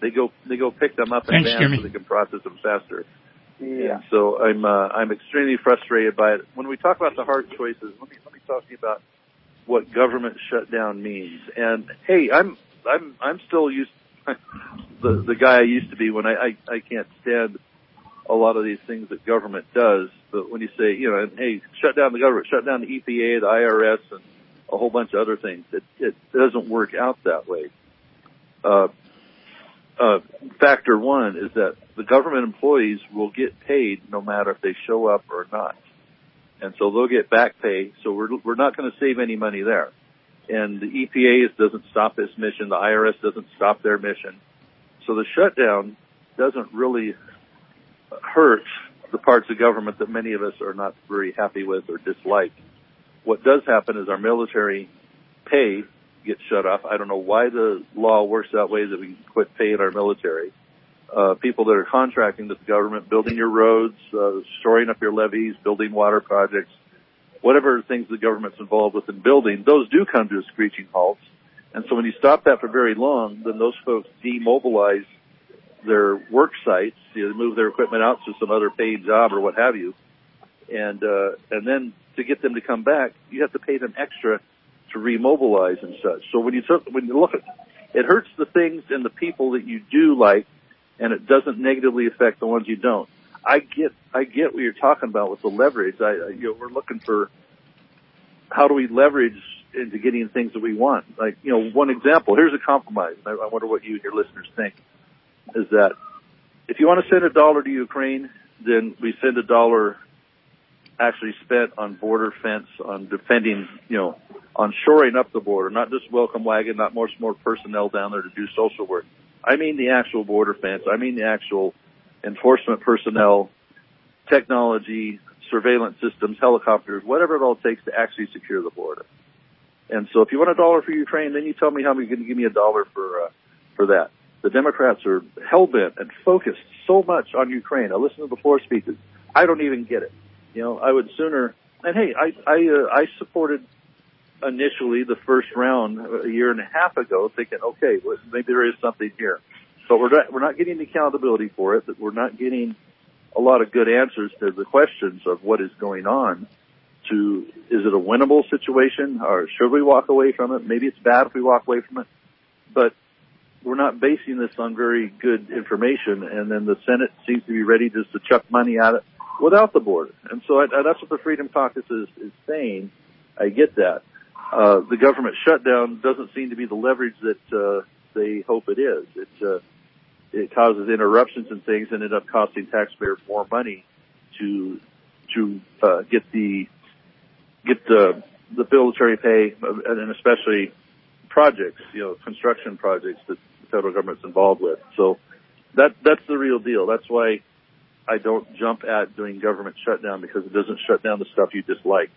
They go they go pick them up in Thanks, vans so they can process them faster. Yeah. And so I'm uh, I'm extremely frustrated by it. When we talk about the hard choices, let me let me talk to you about what government shutdown means. And hey, I'm I'm I'm still used the the guy I used to be when I I, I can't stand a lot of these things that government does. But when you say, you know, hey, shut down the government, shut down the EPA, the IRS, and a whole bunch of other things, it, it doesn't work out that way. Uh, uh, factor one is that the government employees will get paid no matter if they show up or not. And so they'll get back pay. So we're, we're not going to save any money there. And the EPA doesn't stop its mission. The IRS doesn't stop their mission. So the shutdown doesn't really hurt the parts of government that many of us are not very happy with or dislike. What does happen is our military pay gets shut off. I don't know why the law works that way that we quit paying our military. Uh, people that are contracting with the government, building your roads, uh, shoring up your levees, building water projects, whatever things the government's involved with in building, those do come to a screeching halt. And so when you stop that for very long, then those folks demobilize their work sites, you know, move their equipment out to some other paid job or what have you, and uh, and then to get them to come back, you have to pay them extra to remobilize and such. So when you took, when you look at, it hurts the things and the people that you do like, and it doesn't negatively affect the ones you don't. I get, I get what you're talking about with the leverage. I, you know, we're looking for how do we leverage into getting things that we want. Like, you know, one example. Here's a compromise. I, I wonder what you, and your listeners think is that if you want to send a dollar to Ukraine, then we send a dollar actually spent on border fence, on defending, you know, on shoring up the border, not just welcome wagon, not more more personnel down there to do social work. I mean the actual border fence. I mean the actual enforcement personnel, technology, surveillance systems, helicopters, whatever it all takes to actually secure the border. And so if you want a dollar for Ukraine, then you tell me how you're going to give me a dollar for uh, for that. The Democrats are hell bent and focused so much on Ukraine. I listened to the floor speeches. I don't even get it. You know, I would sooner. And hey, I I uh, I supported initially the first round a year and a half ago, thinking, okay, well, maybe there is something here. But we're not we're not getting the accountability for it. That we're not getting a lot of good answers to the questions of what is going on. To is it a winnable situation, or should we walk away from it? Maybe it's bad if we walk away from it, but we're not basing this on very good information. And then the Senate seems to be ready just to chuck money at it without the border. And so I, that's what the Freedom Caucus is, is saying. I get that. Uh, the government shutdown doesn't seem to be the leverage that uh, they hope it is. It uh, it causes interruptions and things, and end up costing taxpayers more money to to uh, get the get the the military pay, and especially projects, you know, construction projects that the federal government's involved with. So that that's the real deal. That's why I don't jump at doing government shutdown because it doesn't shut down the stuff you dislike.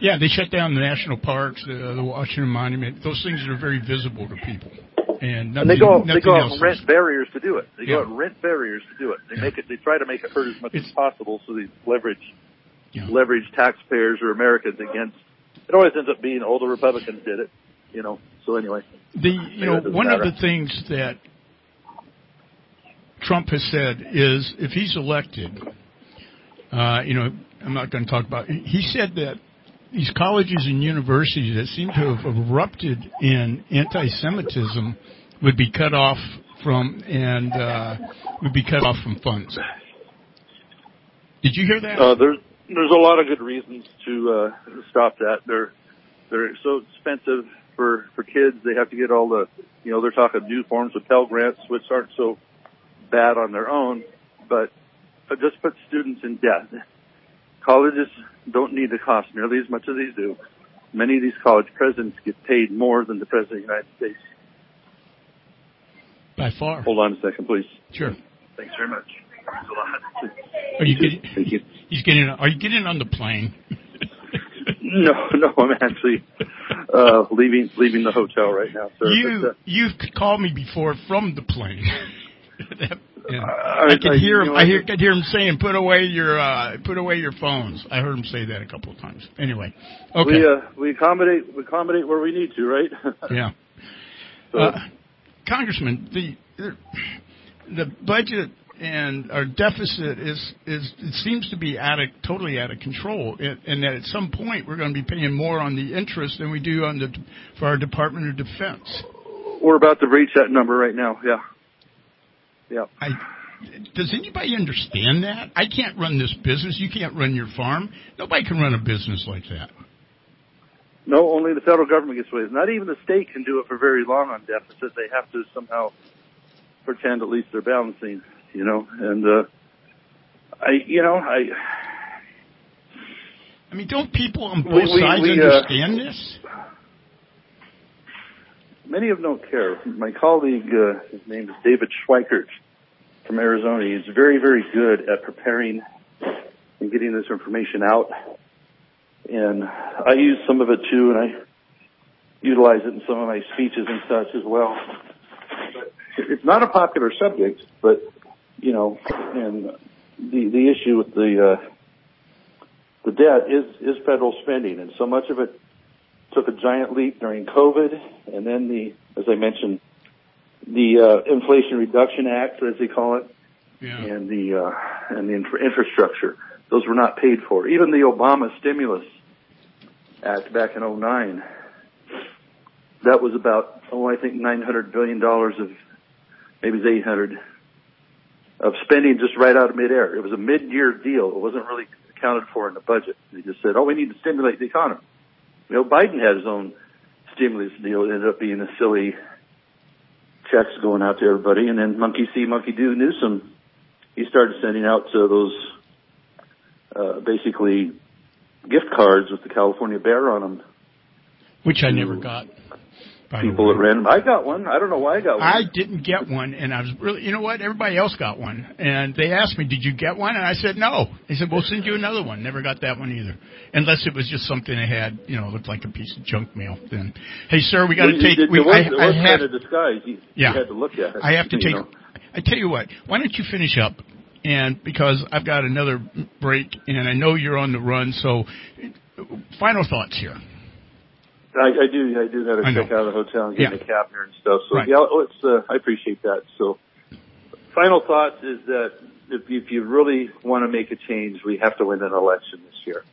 Yeah, they shut down the national parks, the, the Washington Monument, those things are very visible to people. And, nothing, and they go nothing they go out and rent is- barriers to do it. They Yeah. go out and rent barriers to do it. They make it. They try to make it hurt as much as possible, so they leverage leverage taxpayers or Americans against. It always ends up being all the Republicans did it, you know. So anyway, The you know one matter. of the things that Trump has said is if he's elected, uh, you know, I'm not going to talk about. He said that these colleges and universities that seem to have erupted in anti-Semitism would be cut off from and uh, would be cut off from funds. Did you hear that? Uh, there's there's a lot of good reasons to uh, stop that. They're they're so expensive for for kids. They have to get all the you know they're talking new forms of Pell Grants, which aren't so bad on their own, but but just put students in debt. Colleges don't need to cost nearly as much as these do. Many of these college presidents get paid more than the president of the United States. By far. Hold on a second, please. Sure. Thanks very much. Thanks a lot. Are you getting? Thank you. He's getting. Are you getting on the plane? No, no, I'm actually uh, leaving leaving the hotel right now, sir. You But, uh, you've called me before from the plane. That-. I- I could I- hear you him. know, I hear, could hear him saying, "Put away your uh, put away your phones." I heard him say that a couple of times. Anyway, okay, We uh, we accommodate we accommodate where we need to, right? yeah. So- Uh, Congressman, the- the budget and our deficit is is it seems to be out of totally out of control, and, that at some point we're going to be paying more on the interest than we do on the for our Department of Defense. We're about to reach that number right now. Yeah. Yeah. I, does anybody understand that? I can't run this business. You can't run your farm. Nobody can run a business like that. No, only the federal government gets away. with it. Not even the state can do it for very long on deficit. They have to somehow pretend at least they're balancing, you know. And uh I, you know, I. I mean, don't people on both We- sides we, uh, understand this? Many of them don't care. My colleague, uh, his name is David Schweikert from Arizona. He's very, very good at preparing and getting this information out. And I use some of it too, and I utilize it in some of my speeches and such as well. But it's not a popular subject, but you know, and the the issue with the uh, the debt is is federal spending, and so much of it took a giant leap during COVID, and then the, as I mentioned, the uh, Inflation Reduction Act, as they call it, and the uh, and the infra- infrastructure. Those were not paid for. Even the Obama Stimulus Act back in '09, that was about oh I think 900 billion dollars of maybe it's 800 of spending just right out of midair. It was a mid-year deal. It wasn't really accounted for in the budget. They just said, oh, we need to stimulate the economy. You know, Biden had his own stimulus deal. It ended up being a silly checks going out to everybody. And then monkey see, monkey do Newsom, he started sending out to those, uh, basically gift cards with the California Bear on them. Which I never got. People at random. I got one. I don't know why I got one. I didn't get one, and I was really, you know what? Everybody else got one, and they asked me, "Did you get one?" And I said, "No." They said, "We'll send you another one." Never got that one either, unless it was just something I had, you know, looked like a piece of junk mail. Then, hey, sir, we got to Well, take. It, we, was, I, it I was have, kind of disguised. You, Yeah. you had to look at it. I have to take. know. I tell you what. Why don't you finish up? And because I've got another break, and I know you're on the run, so final thoughts here. I, I do. I do got to I check out of the hotel and get Yeah. in a cab here and stuff. So Right. yeah, it's. Uh, I appreciate that. So, final thoughts is that if, if you really want to make a change, we have to win an election this year.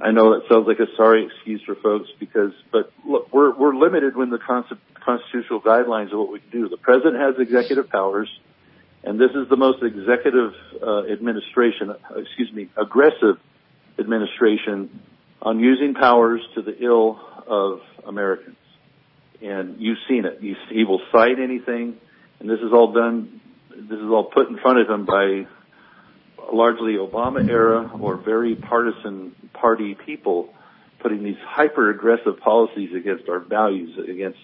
I know that sounds like a sorry excuse for folks because, but look, we're we're limited when the consti- constitutional guidelines of what we can do. The president has executive powers, and this is the most executive uh, administration, excuse me, aggressive administration on using powers to the ill of Americans. And you've seen it. He will cite anything, and this is all done. This is all put in front of him by largely Obama era or very partisan party people putting these hyper aggressive policies against our values, against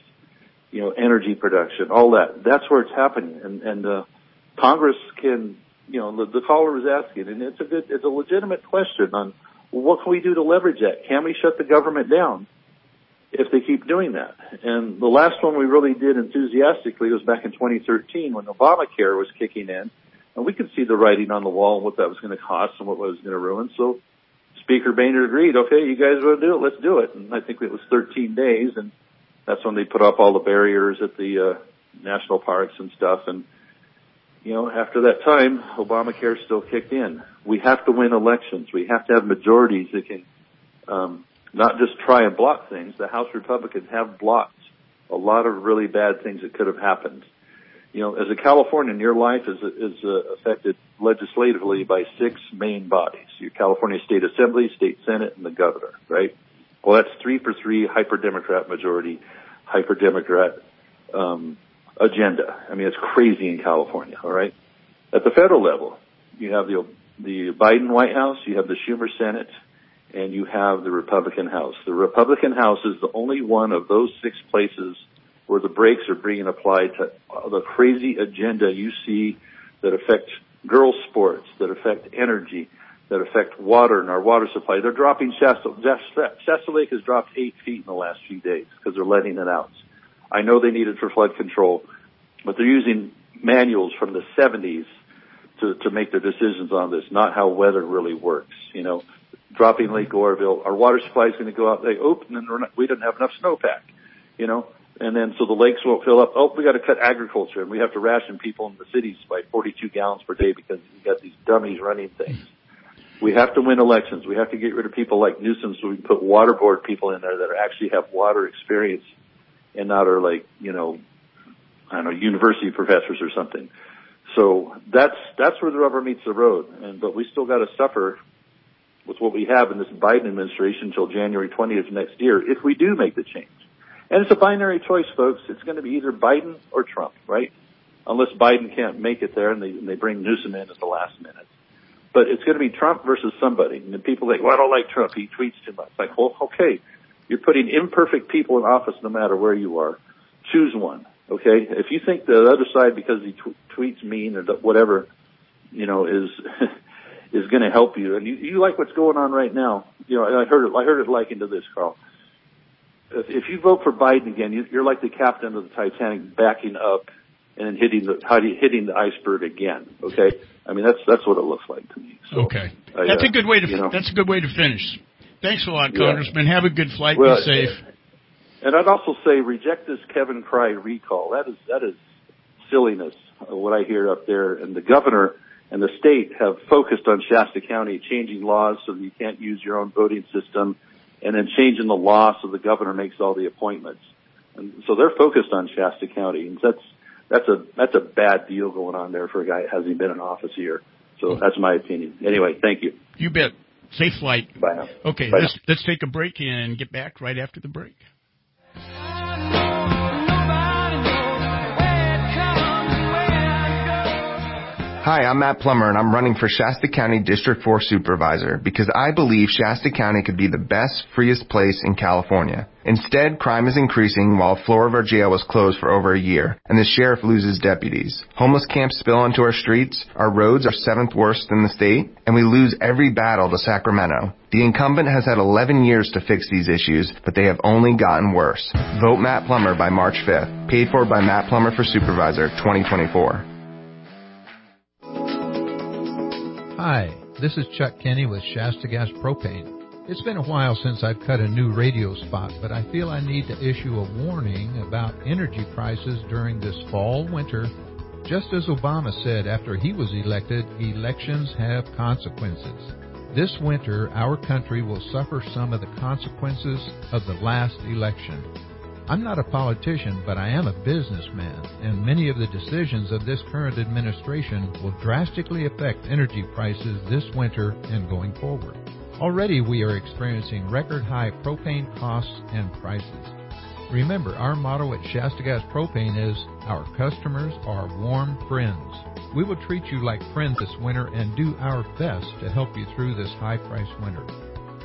you know energy production, all that. That's where it's happening, and and uh, Congress can you know the, the caller was asking, and it's a good, it's a legitimate question on what can we do to leverage that? Can we shut the government down? if they keep doing that. And the last one we really did enthusiastically was back in 2013 when Obamacare was kicking in, and we could see the writing on the wall and what that was going to cost and what was going to ruin. So Speaker Boehner agreed, okay, you guys want to do it, let's do it. And I think it was 13 days, and that's when they put up all the barriers at the uh, national parks and stuff. And you know, after that time, Obamacare still kicked in. We have to win elections. We have to have majorities that can um, not just try and block things. The House Republicans have blocked a lot of really bad things that could have happened. You know, as a Californian, your life is is uh, affected legislatively by six main bodies: your California State Assembly, State Senate, and the governor. Right? Well, that's three for three, hyper Democrat majority, hyper Democrat um, agenda. I mean, it's crazy in California. All right. At the federal level, you have the the Biden White House, you have the Schumer Senate, and you have the Republican House. The Republican House is the only one of those six places where the brakes are being applied to the crazy agenda you see that affect girls' sports, that affect energy, that affect water and our water supply. They're dropping Shasta, Lake has dropped eight feet in the last few days because they're letting it out. I know they need it for flood control, but they're using manuals from the 70s to, to make their decisions on this, not how weather really works. You know, dropping Lake Oroville, our water supply is going to go out. They open and we're not, we didn't have enough snowpack. You know, and then so the lakes won't fill up. Oh, we got to cut agriculture and we have to ration people in the cities by 42 gallons per day because we got these dummies running things. We have to win elections. We have to get rid of people like Newsom so we can put water board people in there that actually have water experience and not are like, you know, I don't know, university professors or something. So that's, that's where the rubber meets the road. And, but we still got to suffer with what we have in this Biden administration until January 20th next year if we do make the change. And it's a binary choice, folks. It's going to be either Biden or Trump, right? Unless Biden can't make it there and they, and they bring Newsom in at the last minute. But it's going to be Trump versus somebody. And people think, well, I don't like Trump. He tweets too much. Like, well, okay. You're putting imperfect people in office no matter where you are. Choose one, okay? If you think the other side, because he tw- tweets mean or whatever, you know, is is going to help you, and you, you like what's going on right now, you know, I heard it. I heard it likened to this, Carl. If, if you vote for Biden again, you, you're like the captain of the Titanic backing up and then hitting the hitting the iceberg again. Okay, I mean that's that's what it looks like to me. So, okay, I, that's uh, a good way to you know. that's a good way to finish. Thanks a lot, Yeah. Congressman. Have a good flight. Well, Be safe. And I'd also say reject this Kevin Crye recall. That is that is silliness. uh, What I hear up there, and the governor and the state have focused on Shasta County changing laws so that you can't use your own voting system, and then changing the law so the governor makes all the appointments. And so they're focused on Shasta County, and that's that's a that's a bad deal going on there for a guy that hasn't been in office a year. So that's my opinion. Anyway, thank you. You bet. Safe flight. Bye now. Okay, Bye let's let's take a break and get back right after the break. Hi, I'm Matt Plummer, and I'm running for Shasta County District 4 Supervisor because I believe Shasta County could be the best, freest place in California. Instead, crime is increasing while the floor of our jail was closed for over a year, and the sheriff loses deputies. Homeless camps spill onto our streets, our roads are seventh worst in the state, and we lose every battle to Sacramento. The incumbent has had 11 years to fix these issues, but they have only gotten worse. Vote Matt Plummer by March 5th. Paid for by Matt Plummer for Supervisor 2024. Hi, this is Chuck Kenny with Shasta Gas Propane. It's been a while since I've cut a new radio spot, but I feel I need to issue a warning about energy prices during this fall winter. Just as Obama said after he was elected, elections have consequences. This winter, our country will suffer some of the consequences of the last election. I'm not a politician, but I am a businessman, and many of the decisions of this current administration will drastically affect energy prices this winter and going forward. Already we are experiencing record high propane costs and prices. Remember, our motto at Shasta Gas Propane is Our customers are warm friends. We will treat you like friends this winter and do our best to help you through this high price winter.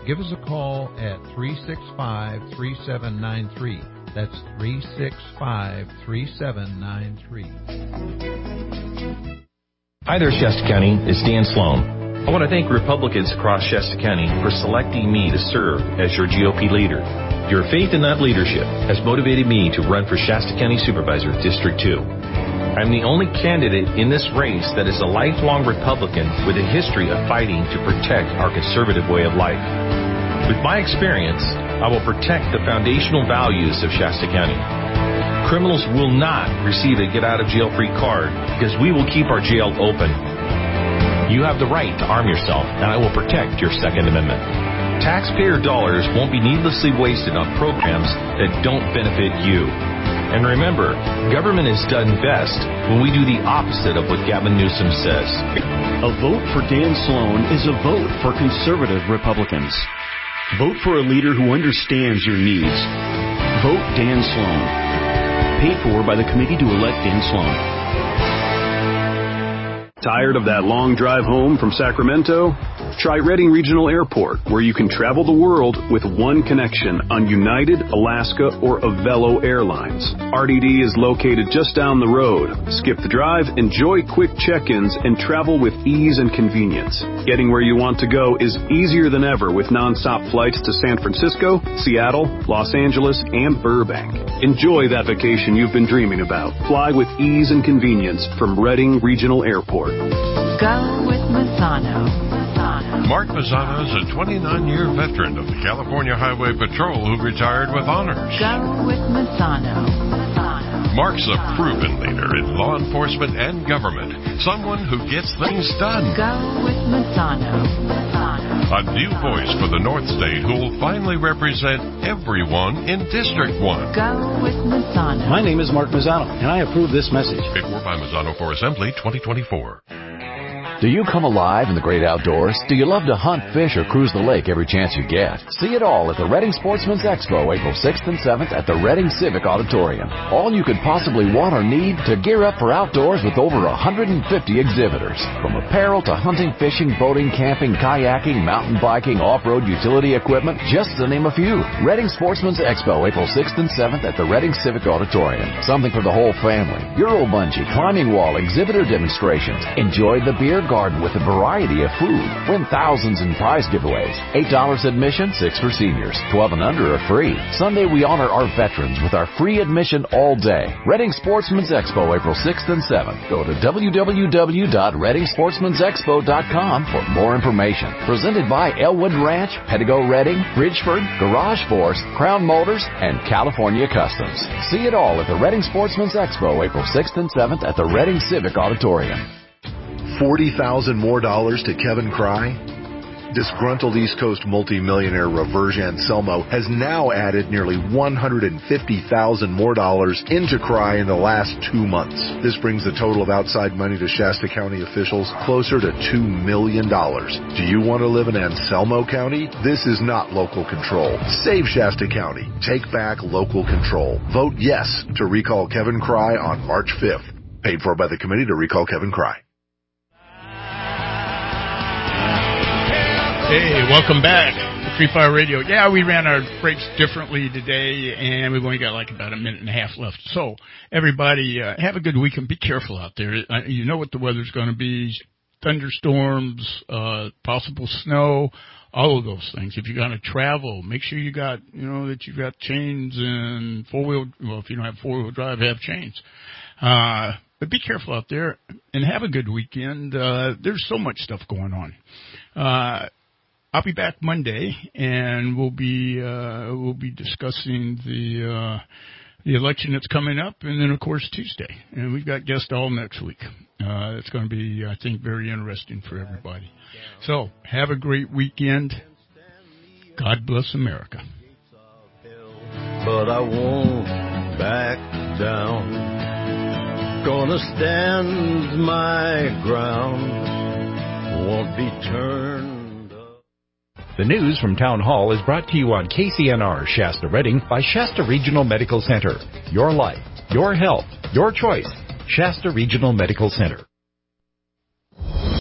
Give us a call at 365 3793. That's 365 3793. Hi there, Shasta County. It's Dan Sloan. I want to thank Republicans across Shasta County for selecting me to serve as your GOP leader. Your faith in that leadership has motivated me to run for Shasta County Supervisor District 2. I'm the only candidate in this race that is a lifelong Republican with a history of fighting to protect our conservative way of life. With my experience, I will protect the foundational values of Shasta County. Criminals will not receive a get out of jail free card because we will keep our jail open. You have the right to arm yourself, and I will protect your Second Amendment. Taxpayer dollars won't be needlessly wasted on programs that don't benefit you. And remember, government is done best when we do the opposite of what Gavin Newsom says. A vote for Dan Sloan is a vote for conservative Republicans. Vote for a leader who understands your needs. Vote Dan Sloan. Paid for by the Committee to Elect Dan Sloan. Tired of that long drive home from Sacramento? Try Redding Regional Airport, where you can travel the world with one connection on United, Alaska, or Avelo Airlines. RDD is located just down the road. Skip the drive, enjoy quick check-ins, and travel with ease and convenience. Getting where you want to go is easier than ever with nonstop flights to San Francisco, Seattle, Los Angeles, and Burbank. Enjoy that vacation you've been dreaming about. Fly with ease and convenience from Redding Regional Airport. Go with Mazzano. Mark Mazzano is a 29-year veteran of the California Highway Patrol who retired with honors. Go with Mazzano. Mark's a proven leader in law enforcement and government, someone who gets things done. Go with Mazzano. A new voice for the North State who will finally represent everyone in District 1. Go with Mazzano. My name is Mark Mazzano, and I approve this message. Paid for by Mazzano for Assembly 2024. Do you come alive in the great outdoors? Do you love to hunt, fish, or cruise the lake every chance you get? See it all at the Redding Sportsman's Expo, April 6th and 7th at the Redding Civic Auditorium. All you could possibly want or need to gear up for outdoors with over 150 exhibitors. From apparel to hunting, fishing, boating, camping, kayaking, mountain biking, off-road utility equipment, just to name a few. Redding Sportsman's Expo, April 6th and 7th at the Redding Civic Auditorium. Something for the whole family. Euro bungee, climbing wall, exhibitor demonstrations. Enjoy the beer garden with a variety of food. Win thousands in prize giveaways. $8 admission, 6 for seniors. 12 and under are free. Sunday we honor our veterans with our free admission all day. Redding Sportsman's Expo, April 6th and 7th. Go to www.reddingsportsmansexpo.com for more information. Presented by Elwood Ranch, Pedigo Redding, Bridgeford, Garage Force, Crown Motors, and California Customs. See it all at the Redding Sportsman's Expo, April 6th and 7th at the Redding Civic Auditorium. 40,000 more dollars to Kevin Crye? Disgruntled East Coast multimillionaire Reverge Anselmo has now added nearly 150,000 more dollars into Crye in the last two months. This brings the total of outside money to Shasta County officials closer to $2 million. Do you want to live in Anselmo County? This is not local control. Save Shasta County. Take back local control. Vote yes to recall Kevin Crye on March 5th. Paid for by the Committee to Recall Kevin Crye. Hey, welcome back to Free Fire Radio. Yeah, we ran our breaks differently today, and we've only got like about a minute and a half left. So, everybody, uh, have a good weekend. Be careful out there. Uh, you know what the weather's going to be: thunderstorms, uh, possible snow, all of those things. If you're going to travel, make sure you got, you know, that you've got chains and four wheel. Well, if you don't have four wheel drive, have chains. Uh, but be careful out there and have a good weekend. Uh, there's so much stuff going on. Uh, I'll be back Monday, and we'll be uh, we'll be discussing the uh, the election that's coming up, and then of course Tuesday, and we've got guests all next week. Uh, it's going to be, I think, very interesting for everybody. So have a great weekend. God bless America. But I won't back down. Gonna stand my ground. Won't be turned. The news from Town Hall is brought to you on KCNR Shasta Redding by Shasta Regional Medical Center. Your life, your health, your choice. Shasta Regional Medical Center.